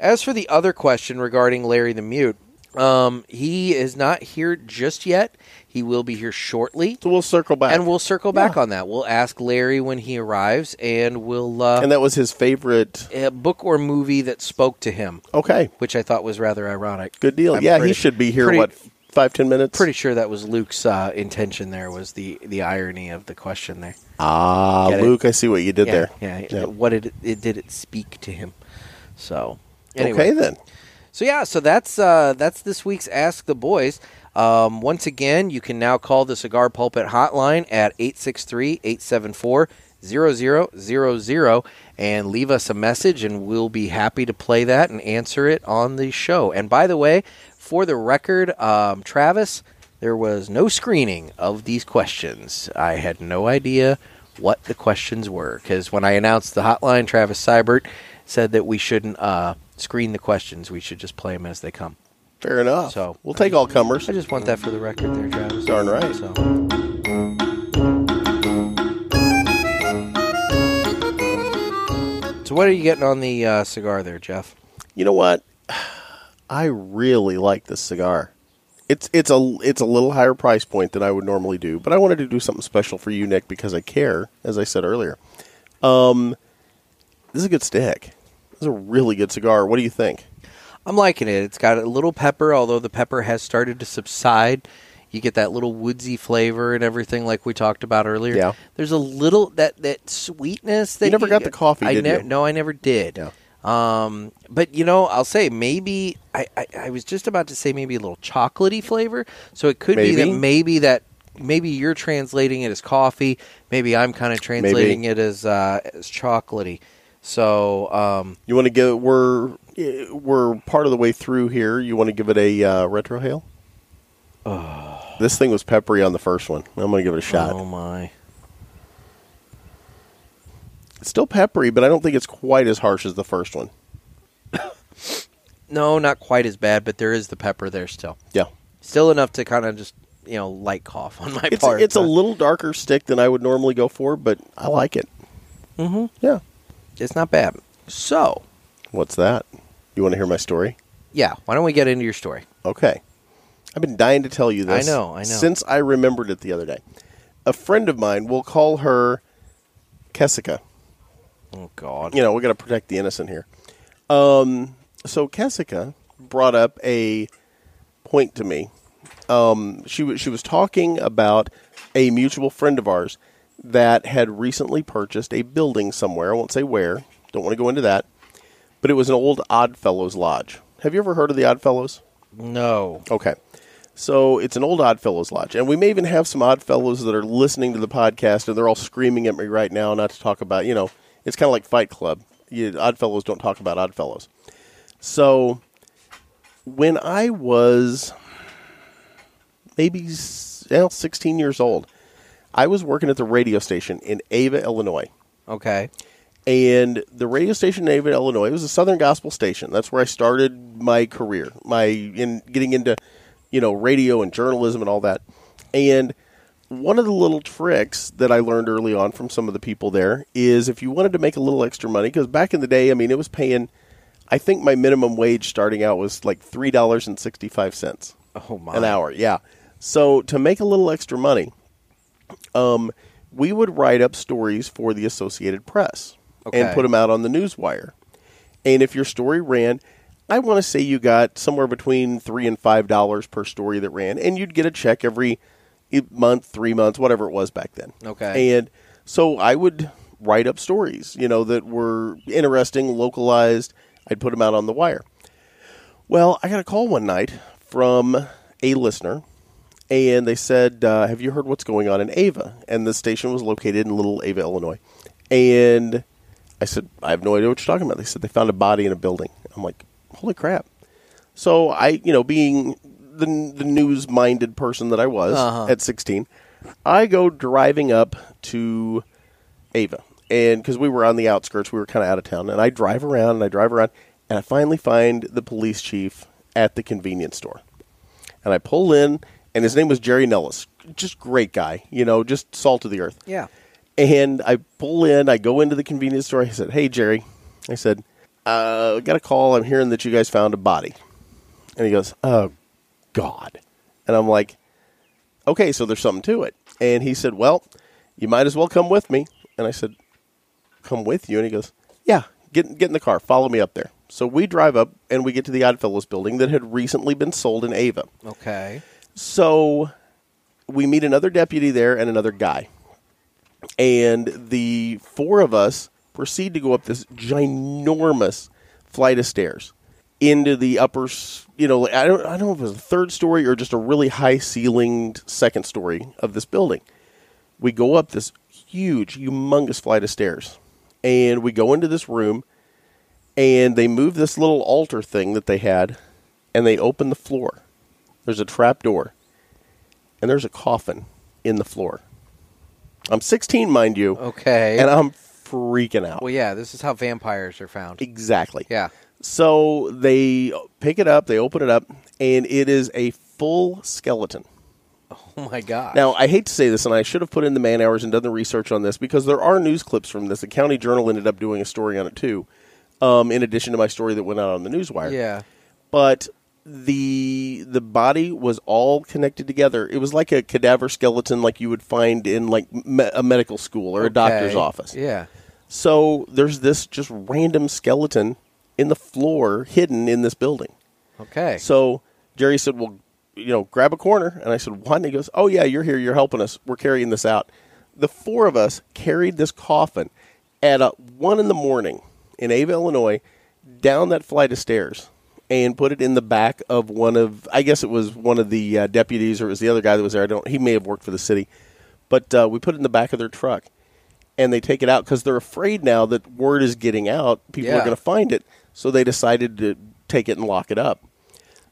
As for the other question regarding Larry the Mute, um, he is not here just yet. He will be here shortly. So we'll circle back. And we'll circle back Yeah. on that. We'll ask Larry when he arrives, and we'll uh, and that was his favorite. book or movie that spoke to him, Okay, which I thought was rather ironic. good deal. I'm yeah, pretty- he should be here. pretty- what five ten minutes? Pretty sure that was Luke's uh, intention. There was the the irony of the question there. Ah, Get it? Luke, I see what you did yeah, there. yeah, Yeah. What did it, it did it speak to him? So anyway, Okay then. So yeah, so that's uh, that's this week's Ask the Boys. Um, once again, you can now call the Cigar Pulpit hotline at 863-874-0000 and leave us a message, and we'll be happy to play that and answer it on the show. And by the way, for the record, um, Travis, there was no screening of these questions. I had no idea what the questions were because when I announced the hotline, Travis Seibert said that we shouldn't uh, screen the questions. We should just play them as they come. Fair enough. So- we'll take all comers. I just want that for the record there, Travis. Darn right. So. So what are you getting on the uh, cigar there, Jeff? You know what? I really like this cigar. It's it's a it's a little higher price point than I would normally do, but I wanted to do something special for you, Nick, because I care, as I said earlier. Um, this is a good stick. Is a really good cigar. What do you think? I'm liking it. It's got a little pepper, although the pepper has started to subside. You get that little woodsy flavor and everything, like we talked about earlier. Yeah. There's a little that that sweetness that never got the coffee, I did ne- you? No, I never did. Yeah. Um, but you know, I'll say maybe I, I, I was just about to say maybe a little chocolatey flavor. So it could be that maybe that maybe you're translating it as coffee. Maybe I'm kind of translating it as uh, as chocolatey. So um, You want to give we're we're part of the way through here. You want to give it a uh, retrohale? This thing was peppery on the first one. I'm going to give it a shot. oh my. It's still peppery, but I don't think it's quite as harsh as the first one. No, not quite as bad, but there is the pepper there still. Yeah. Still enough to kind of just you know light cough on my It's part. it's a little darker stick than I would normally go for, but I like it. Mm-hmm. Yeah. It's not bad. So What's that? You want to hear my story? yeah, why don't we get into your story? Okay. I've been dying to tell you this. I know, I know. Since I remembered it the other day. A friend of mine, we'll call her Kessica. Oh God. You know, we got to protect the innocent here. Um, so Kessica brought up a point to me. Um, she was she was talking about a mutual friend of ours that had recently purchased a building somewhere. I won't say where. Don't want to go into that. But it was an old Oddfellows lodge. Have you ever heard of the Oddfellows? No. Okay. So it's an old Oddfellows lodge. And we may even have some Oddfellows that are listening to the podcast and they're all screaming at me right now not to talk about, you know, it's kind of like Fight Club. You, Oddfellows don't talk about Oddfellows. So when I was maybe well, 16 years old, I was working at the radio station in Ava, Illinois Okay. and the radio station in Ava, Illinois, it was a Southern Gospel station. That's where I started my career, my in getting into, you know, radio and journalism and all that. And one of the little tricks that I learned early on from some of the people there is if you wanted to make a little extra money, because back in the day, I mean, it was paying. I think my minimum wage starting out was like three dollars and sixty five cents Oh my. an hour. Yeah. So to make a little extra money, um, we would write up stories for the Associated Press and put them out on the newswire. And if your story ran, I want to say you got somewhere between three and five dollars per story that ran, and you'd get a check every month, three months, whatever it was back then. Okay. And so I would write up stories, you know, that were interesting, localized. I'd put them out on the wire. Well, I got a call one night from a listener, and they said, uh, "Have you heard what's going on in Ava?" And the station was located in Little Ava, Illinois. And I said, "I have no idea what you're talking about." They said they found a body in a building. I'm like, "Holy crap!" So I, you know, being the the news minded person that I was Uh-huh. at 16, I go driving up to Ava, and because we were on the outskirts, we were kind of out of town, and I drive around and I drive around, and I finally find the police chief at the convenience store, and I pull in, and his name was Jerry Nellis, just great guy, you know, just salt of the earth. Yeah. And I pull in, I go into the convenience store. I said, "Hey, Jerry," I said, uh, "Got a call. I'm hearing that you guys found a body." And he goes, "Oh, God!" And I'm like, "Okay, so there's something to it." And he said, "Well, you might as well come with me." And I said, "Come with you?" And he goes, "Yeah, get get in the car. Follow me up there." So we drive up and we get to the Oddfellows building that had recently been sold in Ava. Okay. So we meet another deputy there and another guy. And the four of us proceed to go up this ginormous flight of stairs into the upper, you know, I don't, I don't know if it was a third story or just a really high ceilinged second story of this building. We go up this huge, humongous flight of stairs. And we go into this room and they move this little altar thing that they had and they open the floor. There's a trap door, and there's a coffin in the floor. I'm 16, mind you, Okay. and I'm freaking out. well, yeah. This is how vampires are found. Exactly. Yeah. So they pick it up, they open it up, and it is a full skeleton. Oh my god. Now, I hate to say this, and I should have put in the man hours and done the research on this because there are news clips from this. The County Journal ended up doing a story on it too, um, in addition to my story that went out on the Newswire. Yeah. but the the body was all connected together. It was like a cadaver skeleton, like you would find in like me- a medical school or a doctor's Okay. office. Yeah. So there's this just random skeleton in the floor, hidden in this building. Okay. So Jerry said, "Well, you know, grab a corner." And I said, "What?" And he goes, "Oh yeah, you're here. You're helping us. We're carrying this out." The four of us carried this coffin at uh, one in the morning in Ava, Illinois, down that flight of stairs, and put it in the back of one of, I guess it was one of the uh, deputies, or it was the other guy that was there. I don't. He may have worked for the city, but uh, we put it in the back of their truck, and they take it out because they're afraid now that word is getting out. People are going to find it, so they decided to take it and lock it up.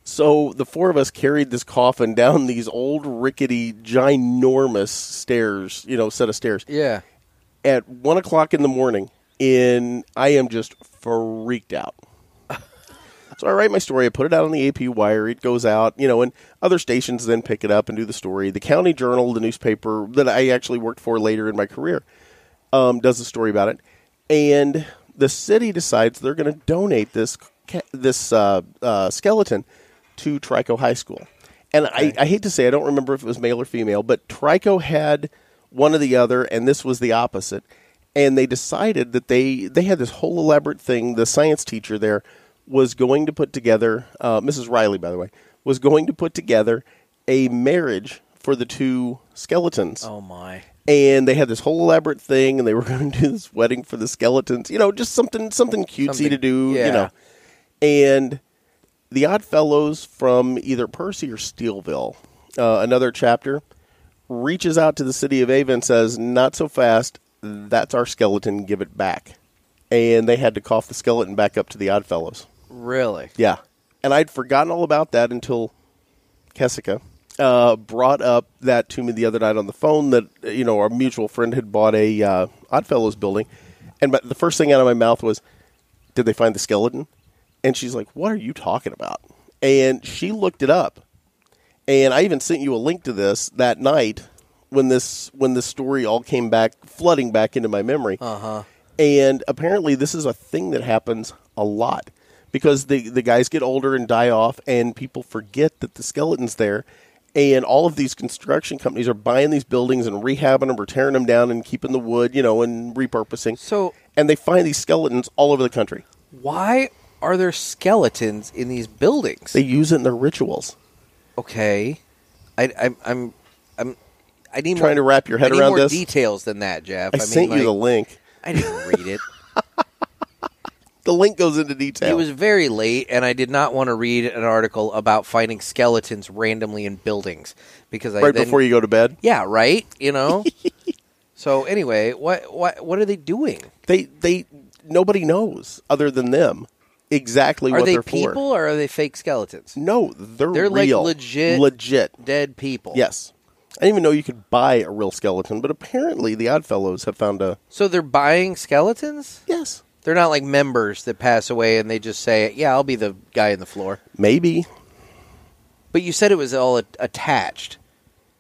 So the four of us carried this coffin down these old rickety, ginormous stairs, you know, set of stairs. yeah. At one o'clock in the morning, in I am just freaked out. So I write my story, I put it out on the AP wire, it goes out, you know, and other stations then pick it up and do the story. The County Journal, the newspaper that I actually worked for later in my career, um, does a story about it, and the city decides they're going to donate this this uh, uh, skeleton to Trico High School. And I, I hate to say, I don't remember if it was male or female, but Trico had one or the other, and this was the opposite. And they decided that they they had this whole elaborate thing. The science teacher there was going to put together, uh, Mrs. Riley, by the way, was going to put together a marriage for the two skeletons Oh my. and they had this whole elaborate thing, and they were going to do this wedding for the skeletons. You know, just something something cutesy Something- to do. yeah. You know, and the Odd Fellows from either Percy or Steeleville, uh, another chapter, reaches out to the city of Ava and says, "Not so fast. That's our skeleton. Give it back." And they had to cough the skeleton back up to the Odd Fellows. Really? Yeah. And I'd forgotten all about that until Kessica uh, brought up that to me the other night on the phone that, you know, our mutual friend had bought a uh, Oddfellows building. And but the first thing out of my mouth was, did they find the skeleton? And she's like, what are you talking about? And she looked it up. And I even sent you a link to this that night when this when this story all came back flooding back into my memory. Uh-huh. And apparently, this is a thing that happens a lot because the the guys get older and die off, and people forget that the skeleton's there. And all of these construction companies are buying these buildings and rehabbing them or tearing them down and keeping the wood, you know, and repurposing. So And they find these skeletons all over the country. why are there skeletons in these buildings? They use it in their rituals. okay. I, I'm I'm I'm I need Trying more, to wrap your head I need around more this. details than that, Jeff. I, mean, sent you the link. I didn't read it. The link goes into detail. It was very late, and I did not want to read an article about finding skeletons randomly in buildings because I right then, before you go to bed. Yeah, right. You know. so anyway, what what what are they doing? They they nobody knows other than them exactly Are what they they're people for. or are they fake skeletons? No, they're They're like legit- legit. Dead people. Yes, I didn't even know you could buy a real skeleton, but apparently the Oddfellows have found a So they're buying skeletons. yes, They're not like members that pass away and they just say, "Yeah, I'll be the guy in the floor." maybe. But you said it was all a- attached.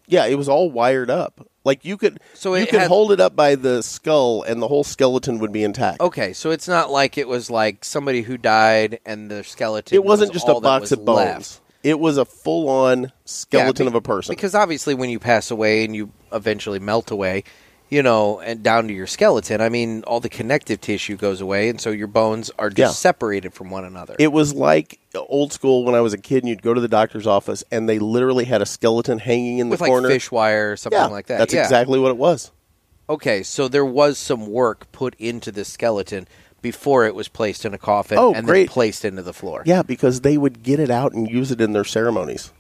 Yeah, it was all wired up. Like you could, So you it could had- hold it up by the skull, and the whole skeleton would be intact. Okay, so it's not like it was like somebody who died and the skeleton. it wasn't was just all a that box was of bones. left. It was a full-on skeleton Yeah, of a person. Because obviously, when you pass away and you eventually melt away, you know, and down to your skeleton, I mean, all the connective tissue goes away, and so your bones are just Yeah. separated from one another. It was like old school when I was a kid, and you'd go to the doctor's office, and they literally had a skeleton hanging in the like corner. fish wire or something yeah, like that. That's yeah. exactly what it was. Okay, so there was some work put into the skeleton before it was placed in a coffin Oh, and great. then placed into the floor. Yeah, because they would get it out and use it in their ceremonies.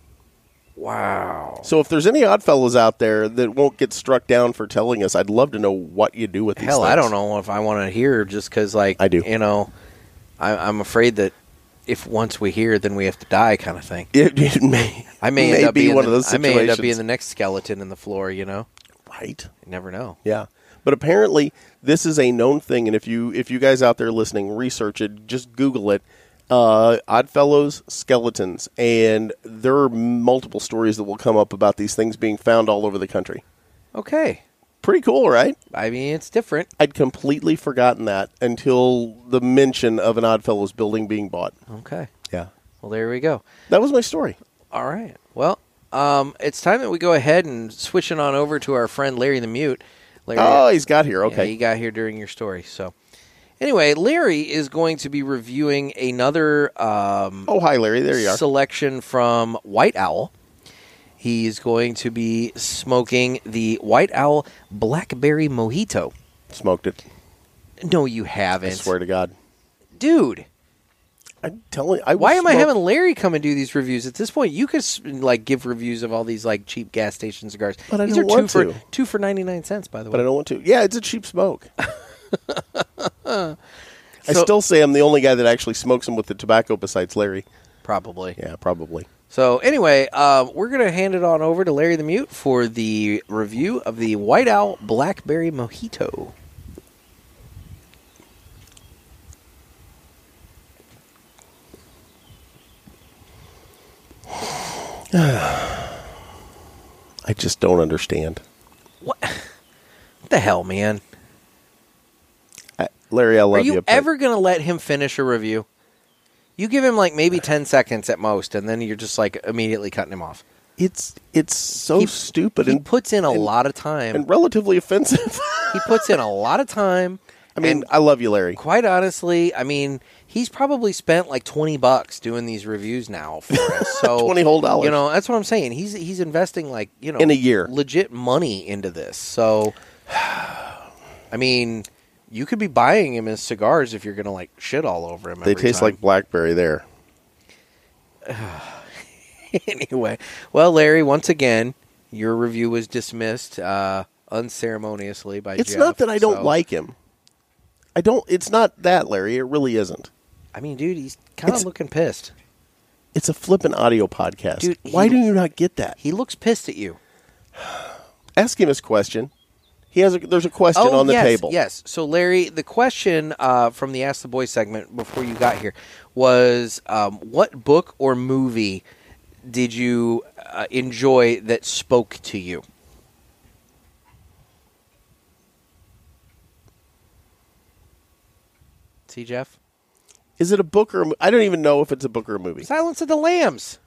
Wow. So if there's any oddfellows out there that won't get struck down for telling us, I'd love to know what you do with these Hell, I don't know if I want to hear just because, like, I do. You know, I, I'm afraid that if once we hear, then we have to die, kind of thing. It, it may, I may, may end up be one the, of those I may end up being the next skeleton in the floor. You know, right. you never know. Yeah. But apparently this is a known thing and if you if you guys out there listening research it, just Google it. Uh, Oddfellows skeletons and there are multiple stories that will come up about these things being found all over the country. Okay, Pretty cool, right? I mean, it's different. I'd completely forgotten that until the mention of an Oddfellows building being bought. Okay. Yeah. Well, there we go. That was my story. All right. Well, um, it's time that we go ahead and switch it on over to our friend Larry the Mute. Larry, Oh, he's got here. yeah, Okay. he got here during your story. So, anyway, Larry is going to be reviewing another um, oh, hi, Larry. There you are. selection from White Owl. He's going to be smoking the White Owl Blackberry Mojito. Smoked it. No, you haven't. I swear to God. Dude, I'm telling. I why am I having Larry come and do these reviews? At this point, you could like give reviews of all these like cheap gas station cigars. But I these don't are two want for to. two for ninety nine cents, by the way. But I don't want to. Yeah, it's a cheap smoke. I So- still say I'm the only guy that actually smokes them with the tobacco besides Larry. Probably. Yeah, probably. So anyway, uh, we're gonna hand it on over to Larry the Mute for the review of the White Owl Blackberry Mojito. I just don't understand. What? what the hell, man? Larry, I love Are you but ever gonna let him finish a review? You give him like maybe ten seconds at most, and then you're just like immediately cutting him off. It's it's so He- stupid He and puts in a and- lot of time. and relatively offensive. he puts in a lot of time. I mean, I love you, Larry. quite honestly, I mean, he's probably spent like twenty bucks doing these reviews now for us. So 20 whole dollars. You know, that's what I'm saying. He's he's investing like you know In a year. legit money into this. So, I mean, you could be buying him as cigars if you're gonna like shit all over him. They taste time. like blackberry there. anyway. Well, Larry, once again, your review was dismissed uh, unceremoniously by. It's Jeff, not that I don't so- like him. I don't. It's not that, Larry. It really isn't. I mean, dude, he's kind of looking pissed. It's a flippin' audio podcast. Dude, Why he- do you not get that? He looks pissed at you. Ask him his question. He has a. There's a question on the Oh, yes, table. Yes. So, Larry, the question uh, from the Ask the Boy segment before you got here was um, what book or movie did you uh, enjoy that spoke to you? See, Jeff? Is it a book or? A, mo- I don't even know if it's a book or a movie. Silence of the Lambs.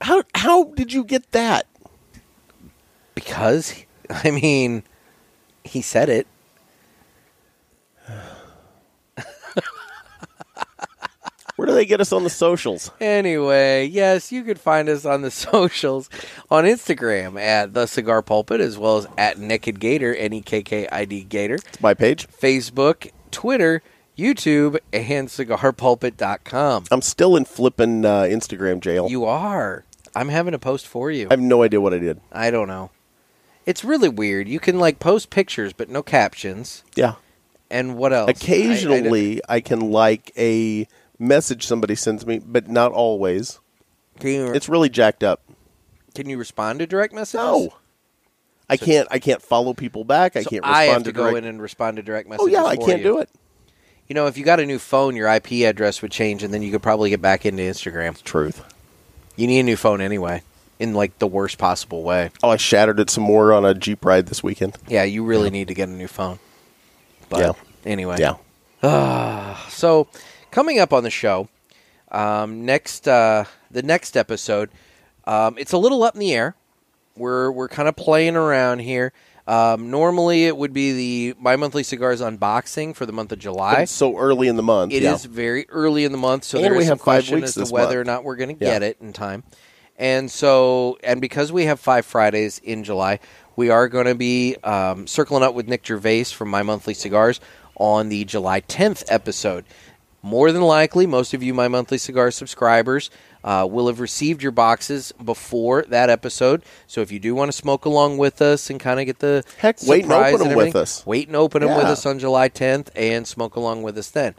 How how did you get that? Because, I mean, he said it. Where do they get us on the socials? Anyway, yes, you could find us on the socials on Instagram at the Cigar Pulpit as well as at Nekkid Gator, N E K K I D Gator, It's my page. Facebook, Twitter, YouTube, and cigarpulpit.com. I'm still in flippin' uh, Instagram jail. You are. I'm having a post for you. I have no idea what I did. I don't know. It's really weird. You can like post pictures but no captions. Yeah. And what else? I- I Occasionally, I, can like a message somebody sends me, but not always. can, you, It's really jacked up. can you respond to direct messages? No, I So- can't. I can't follow people back. I So can't respond I have to, to go direct. in and respond to direct messages. oh yeah, I can't you. do it. You know, if you got a new phone, your IP address would change, and then you could probably get back into Instagram. Truth. You need a new phone anyway, in like the worst possible way. Oh, I shattered it some more on a Jeep ride this weekend. Yeah, you really need to get a new phone. But Yeah. anyway, Yeah. So, coming up on the show, um, next uh, the next episode, um, it's a little up in the air. We're we're kind of playing around here. Um, normally, it would be the my monthly cigars unboxing for the month of July. it's so early in the month. It is yeah. very early in the month, so And there we is some have five question weeks as to whether month. or not we're going to Yeah. get it in time. And so, and because we have five Fridays in July, we are going to be um, circling up with Nick Gervais from My Monthly Cigars on the July 10th episode. More than likely, most of you My Monthly Cigar subscribers uh, will have received your boxes before that episode. So if you do want to smoke along with us and kind of get the Heck, wait and open 'em with us. Wait and open them with us on July 10th and smoke along with us then.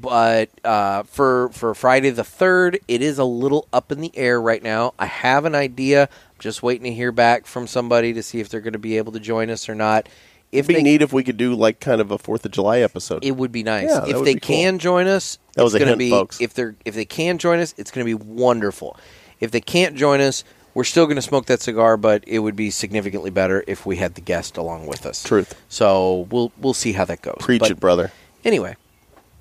But uh, for for Friday the third, it is a little up in the air right now. I have an idea. I'm just waiting to hear back from somebody to see if they're going to be able to join us or not. If It'd be they, neat if we could do like kind of a Fourth of July episode. it would be nice Yeah, if they be cool. can join us. That was it's a gonna hint, be folks. if they're if they can join us, it's going to be wonderful. If they can't join us, we're still going to smoke that cigar, but it would be significantly better if we had the guest along with us. Truth. So we'll we'll see how that goes. Preach But it, brother. Anyway,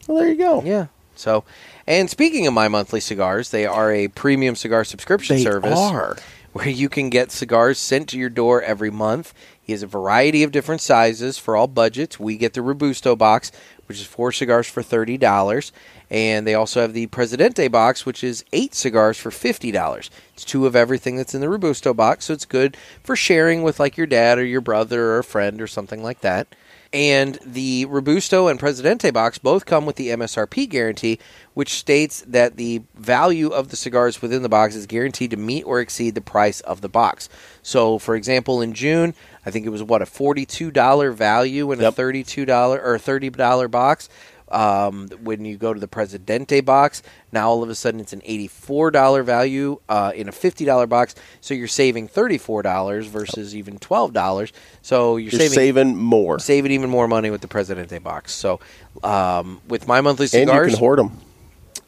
Well, there you go. yeah. So, and speaking of my monthly cigars, they are a premium cigar subscription They service are. where you can get cigars sent to your door every month. He has a variety of different sizes for all budgets. We get the Robusto box, which is four cigars for thirty dollars, and they also have the Presidente box, which is eight cigars for fifty dollars. It's two of everything that's in the Robusto box, so it's good for sharing with like your dad or your brother or a friend or something like that. And the Robusto and Presidente box both come with the MSRP guarantee, which states that the value of the cigars within the box is guaranteed to meet or exceed the price of the box. So, for example, in June, I think it was what a forty-two dollar value in a thirty-two dollar or thirty dollar box. Um, when you go to the Presidente box, now all of a sudden it's an eighty-four dollar value uh, in a fifty dollar box. So you're saving thirty-four dollars versus even twelve dollars. So you're, You're saving saving more, saving even more money with the Presidente box. So, um, with my monthly cigars. and you can hoard them.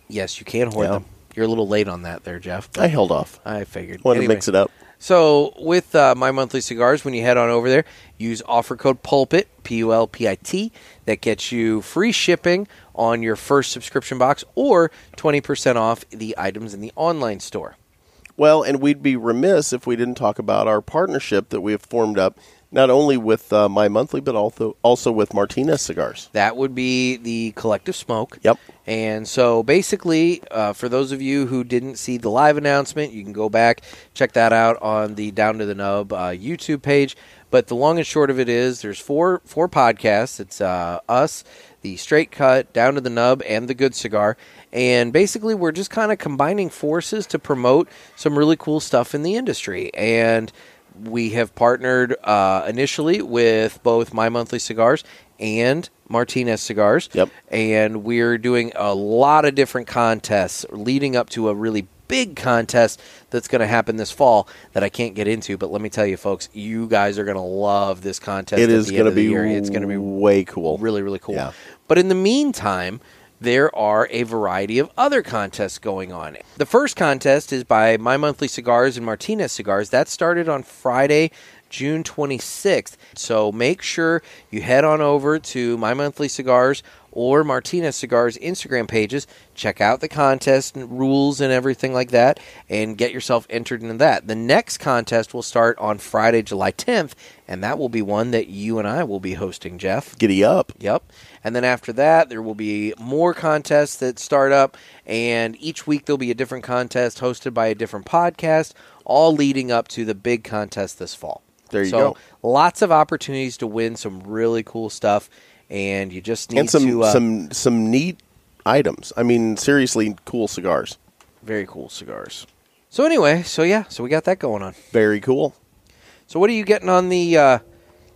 yes, you can hoard Yeah. them. You're a little late on that there, Jeff. I held off. I figured. Wanted Anyway, to mix it up. So, with uh, my monthly cigars, when you head on over there, use offer code PULPIT, P U L P I T. That gets you free shipping on your first subscription box or 20% off the items in the online store. Well, and we'd be remiss if we didn't talk about our partnership that we have formed up, not only with uh, My Monthly, but also also with Martinez Cigars. That would be the collective smoke. Yep. And so basically, uh, for those of you who didn't see the live announcement, you can go back, check that out on the Down to the Nub uh, YouTube page. But the long and short of it is there's four four podcasts. It's uh, us, the Straight Cut, Down to the Nub, and the Good Cigar. And basically, we're just kind of combining forces to promote some really cool stuff in the industry. And we have partnered uh, initially with both My Monthly Cigars and Martinez Cigars. Yep. And we're doing a lot of different contests leading up to a really big contest that's going to happen this fall that I can't get into. But let me tell you, folks, you guys are going to love this contest. It is going to be. It's going to be way cool. really really cool. Yeah. But in the meantime, there are a variety of other contests going on. The first contest is by My Monthly Cigars and Martinez Cigars. That started on Friday, June 26th. So make sure you head on over to My Monthly Cigars or Martinez Cigars Instagram pages, check out the contest and rules and everything like that, and get yourself entered into that. The next contest will start on Friday, July 10th, and that will be one that you and I will be hosting, Jeff. Giddy up. Yep. And then after that, there will be more contests that start up, and each week there'll be a different contest hosted by a different podcast, all leading up to the big contest this fall. There you so, go. Lots of opportunities to win some really cool stuff, and you just need And some to uh, some some neat items. I mean, seriously, cool cigars. very cool cigars. So anyway, so yeah, so we got that going on. Very cool. So what are you getting on the uh,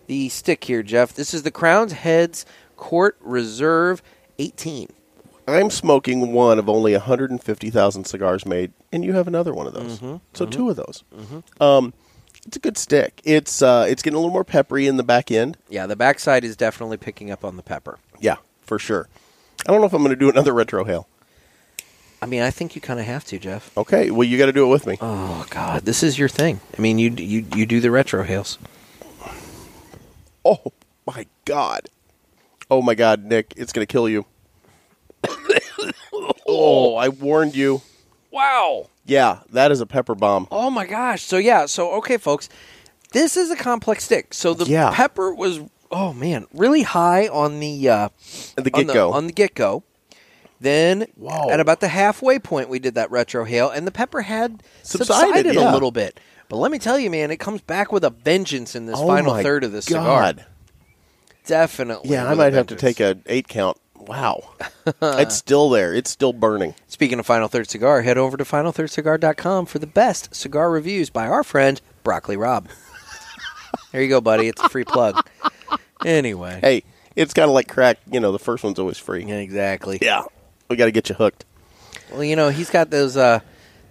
the stick here, Jeff? This is the Crowned Heads Court Reserve 18. I'm smoking one of only 150,000 cigars made, and you have another one of those. Mm-hmm. So two of those. Um, it's a good stick. It's uh, it's getting a little more peppery in the back end. Yeah, the backside is definitely picking up on the pepper. Yeah, for sure. I don't know if I'm going to do another retrohale. I mean, I think you kind of have to, Jeff. Okay, well you got to do it with me. Oh God, this is your thing. I mean, you you you do the retrohales. Oh my god. Oh my god, Nick, it's going to kill you. oh, I warned you. Wow. Yeah, that is a pepper bomb. Oh my gosh. So yeah. So okay, folks, this is a complex stick. So the Yeah. pepper was oh man really high on the uh, At the on get go. on the get go. Then Whoa. at about the halfway point, we did that retrohale, and the pepper had Subsided, subsided, yeah. a little bit. But let me tell you, man, it comes back with a vengeance in this Oh final third of the cigar. God. Definitely. Yeah, I with a might have to vengeance. take a eight count. Wow. it's still there. It's still burning. Speaking of Final Third Cigar, head over to finalthirdcigar.com for the best cigar reviews by our friend Broccoli Rob. there you go, buddy. It's a free plug. Anyway. Hey, it's kind of like crack. You know, the first one's always free. Exactly. Yeah. We got to get you hooked. Well, you know, he's got those uh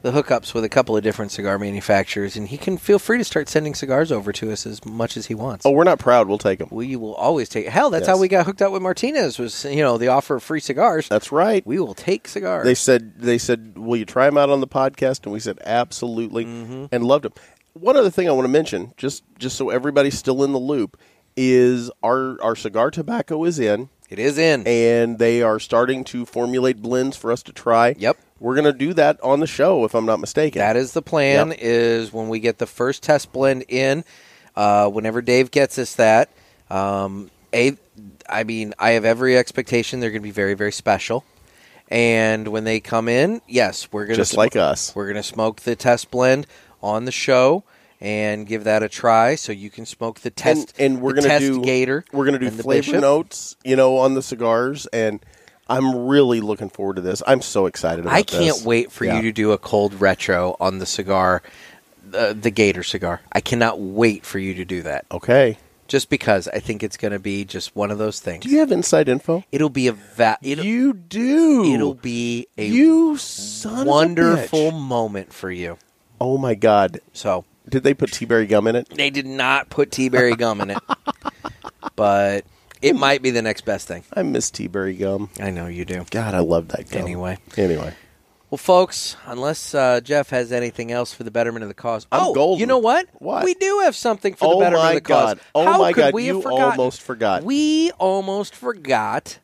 the hookups with a couple of different cigar manufacturers and he can feel free to start sending cigars over to us as much as he wants. Oh, we're not proud. We'll take them. We will always take Hell, that's Yes. how we got hooked up with Martinez was, you know, the offer of free cigars. That's right. we will take cigars. They said, they said, will you try them out on the podcast? And we said, absolutely, mm-hmm. and loved them. One other thing I want to mention, just just so everybody's still in the loop, is our our cigar tobacco is in. It is in. and they are starting to formulate blends for us to try. Yep. We're going to do that on the show, if I'm not mistaken. That is the plan. Yep. Is when we get the first test blend in. Uh, whenever Dave gets us that, um, a, I mean, I have every expectation they're going to be very, very special. And when they come in, yes, we're going to just like us. We're going to smoke the test blend on the show and give that a try, so you can smoke the test. and, and we're going to do Gator. We're going to do flavor Bishop. notes, you know, on the cigars, and I'm really looking forward to this. I'm so excited about I can't this. wait for Yeah. you to do a cold retro on the cigar, the, the Gator cigar. I cannot wait for you to do that. Okay. Just because I think it's going to be just one of those things. Do you have inside info? it'll be a va- it'll, you do. it'll be a you son wonderful Of a bitch. moment for you. Oh my god! So Did they put T-berry gum in it? they did not put tea berry gum in it, but it might be the next best thing. I miss T-berry gum. I know you do. God, I love that gum. Anyway. Anyway. Well, folks, unless uh, Jeff has anything else for the betterment of the cause, I'm oh, golden. you know what? What? We do have something for the Oh betterment of the cause. God. Oh How my could God, we you have forgotten? almost forgot. We almost forgot.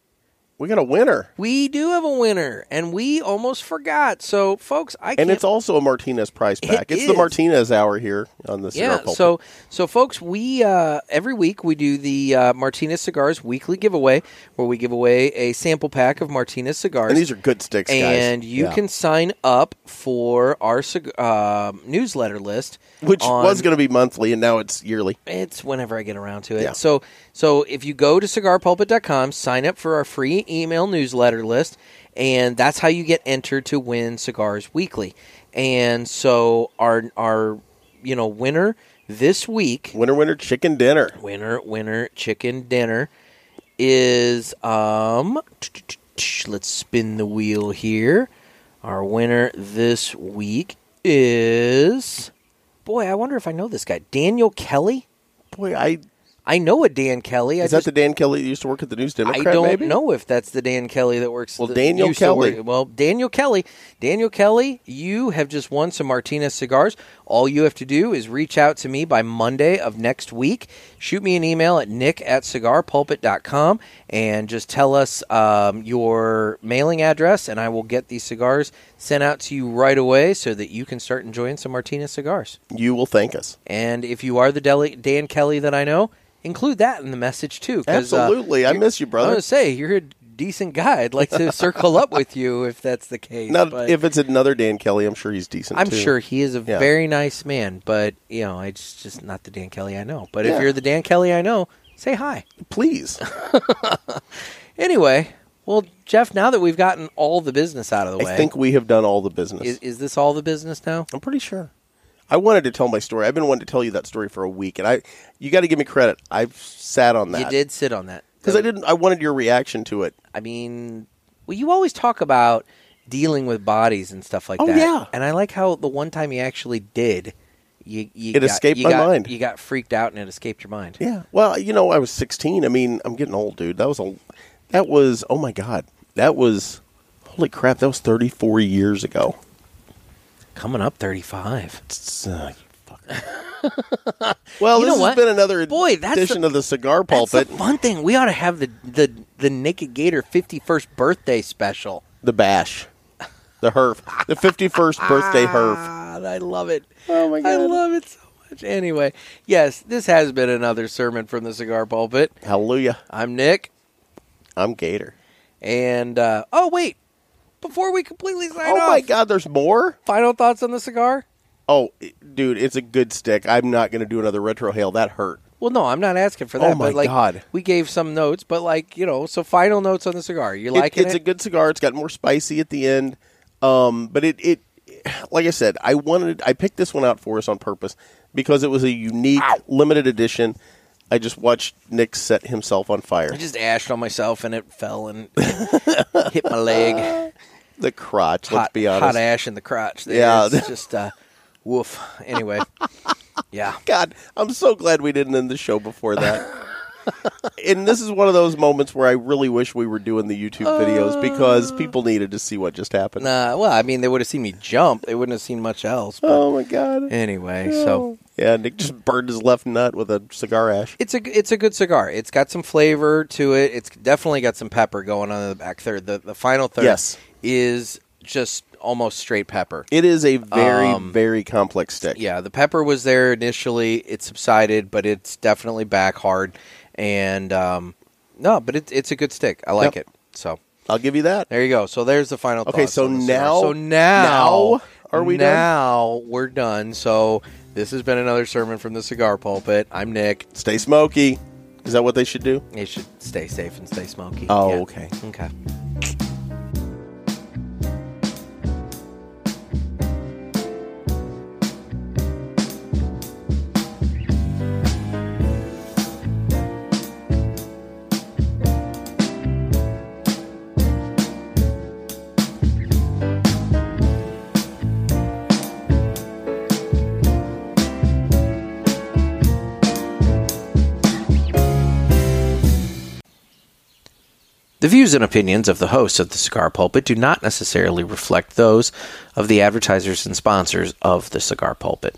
We got a winner, We do have a winner, and we almost forgot. So, folks, I and it's also a Martinez prize pack. It it's the. Martinez hour here on the cigar yeah. pulpit. So, so folks, we uh, every week we do the uh, Martinez cigars weekly giveaway, where we give away a sample pack of Martinez cigars. and these are good sticks, guys. and you Yeah. can sign up for our cig- uh, newsletter list, which on- was going to be monthly, and now it's yearly. It's whenever I get around to it. Yeah. So so if you go to cigarpulpit.com, sign up for our free email newsletter list, and that's how you get entered to win cigars weekly. And so our our you know winner this week, winner winner chicken dinner. winner winner chicken dinner is um let's spin the wheel here. Our winner this week is boy, I wonder if I know this guy. Daniel Kelly? Boy, I I know a Dan Kelly. I is that just, the Dan Kelly that used to work at the News Democrat? I don't maybe? know if that's the Dan Kelly that works. Well, that Daniel Kelly. work- well, Daniel Kelly. Daniel Kelly, you have just won some Martinez cigars. All you have to do is reach out to me by Monday of next week. Shoot me an email at nick at cigarpulpit.com and just tell us um, your mailing address, and I will get these cigars sent out to you right away so that you can start enjoying some Martinez cigars. You will thank us. And if you are the Deli- Dan Kelly that I know, include that in the message too. uh, Absolutely, I miss you, brother. I was gonna say you're a decent guy. I'd like to circle up with you if that's the case. Now, but if it's another Dan Kelly, I'm sure he's decent. I'm too. sure he is a Yeah. very nice man, but you know, it's just not the Dan Kelly I know. But Yeah. if you're the Dan Kelly I know, say hi. Please, Anyway, well, Jeff, now that we've gotten all the business out of the way, I think we have done all the business. is, is this all the business now? I'm pretty sure. I wanted to tell my story. I've been wanting to tell you that story for a week, and I, you got to give me credit. I've sat on that. You did sit on that because I didn't. I wanted your reaction to it. I mean, well, you always talk about dealing with bodies and stuff like Oh, that. yeah. and I like how the one time you actually did, you, you It got, escaped you my got- mind. You got freaked out and it escaped your mind. Yeah. Well, you know, I was 16. I mean, I'm getting old, dude. That was a. That was. Oh my god. That was. Holy crap! That was 34 years ago. Coming up thirty-five. Uh, you well, You this has been another Boy, that's edition the- of the cigar pulpit. the fun thing. We ought to have the the the Nekkid Gator fifty-first birthday special. the bash, the herf, the 51st birthday herf. Ah, I love it. Oh my God. I love it so much. Anyway, yes, this has been another sermon from the cigar pulpit. Hallelujah! I'm Nick, I'm Gator. and uh, oh wait, before we completely sign Oh off, my god, there's more. final thoughts on the cigar? Oh, dude, it's a good stick. I'm not going to do another retrohale. That hurt. Well, no, I'm not asking for that. Oh, my but like, God. we gave some notes, but like you know, so final notes on the cigar. You like It- it's it? a good cigar. It's got more spicy at the end. Um, but it, it, like I said, I wanted, I picked this one out for us on purpose because it was a unique, limited edition. I just watched Nick set himself on fire. I just ashed on myself and it fell and hit my leg. The crotch. let's be honest. hot ash in the crotch. There. Yeah. it's just uh, woof. Anyway, yeah. God, I'm so glad we didn't end the show before that. and this is one of those moments where I really wish we were doing the YouTube videos because people needed to see what just happened. Nah, well, I mean, they would have seen me jump. They wouldn't have seen much else. But Oh my god. anyway, so Yeah, Nick just burned his left nut with a cigar ash. It's a it's a good cigar. It's got some flavor to it. It's definitely got some pepper going on in the back third. The the final third Yes. is just almost straight pepper. It is a very, Um, very complex stick. Yeah, the pepper was there initially. It subsided, but it's definitely back hard. And um, no, but it's it's a good stick. I like Yep. it. So I'll give you that. there you go. So there's the final. Okay, so on the cigar. now- so now, now are we done? now we're done. So this has been another sermon from the cigar pulpit. I'm Nick. Stay smoky. Is that what they should do? They should stay safe and stay smoky. Oh, Yeah. okay. Okay. The views and opinions of the hosts of the Cigar Pulpit do not necessarily reflect those of the advertisers and sponsors of the Cigar Pulpit.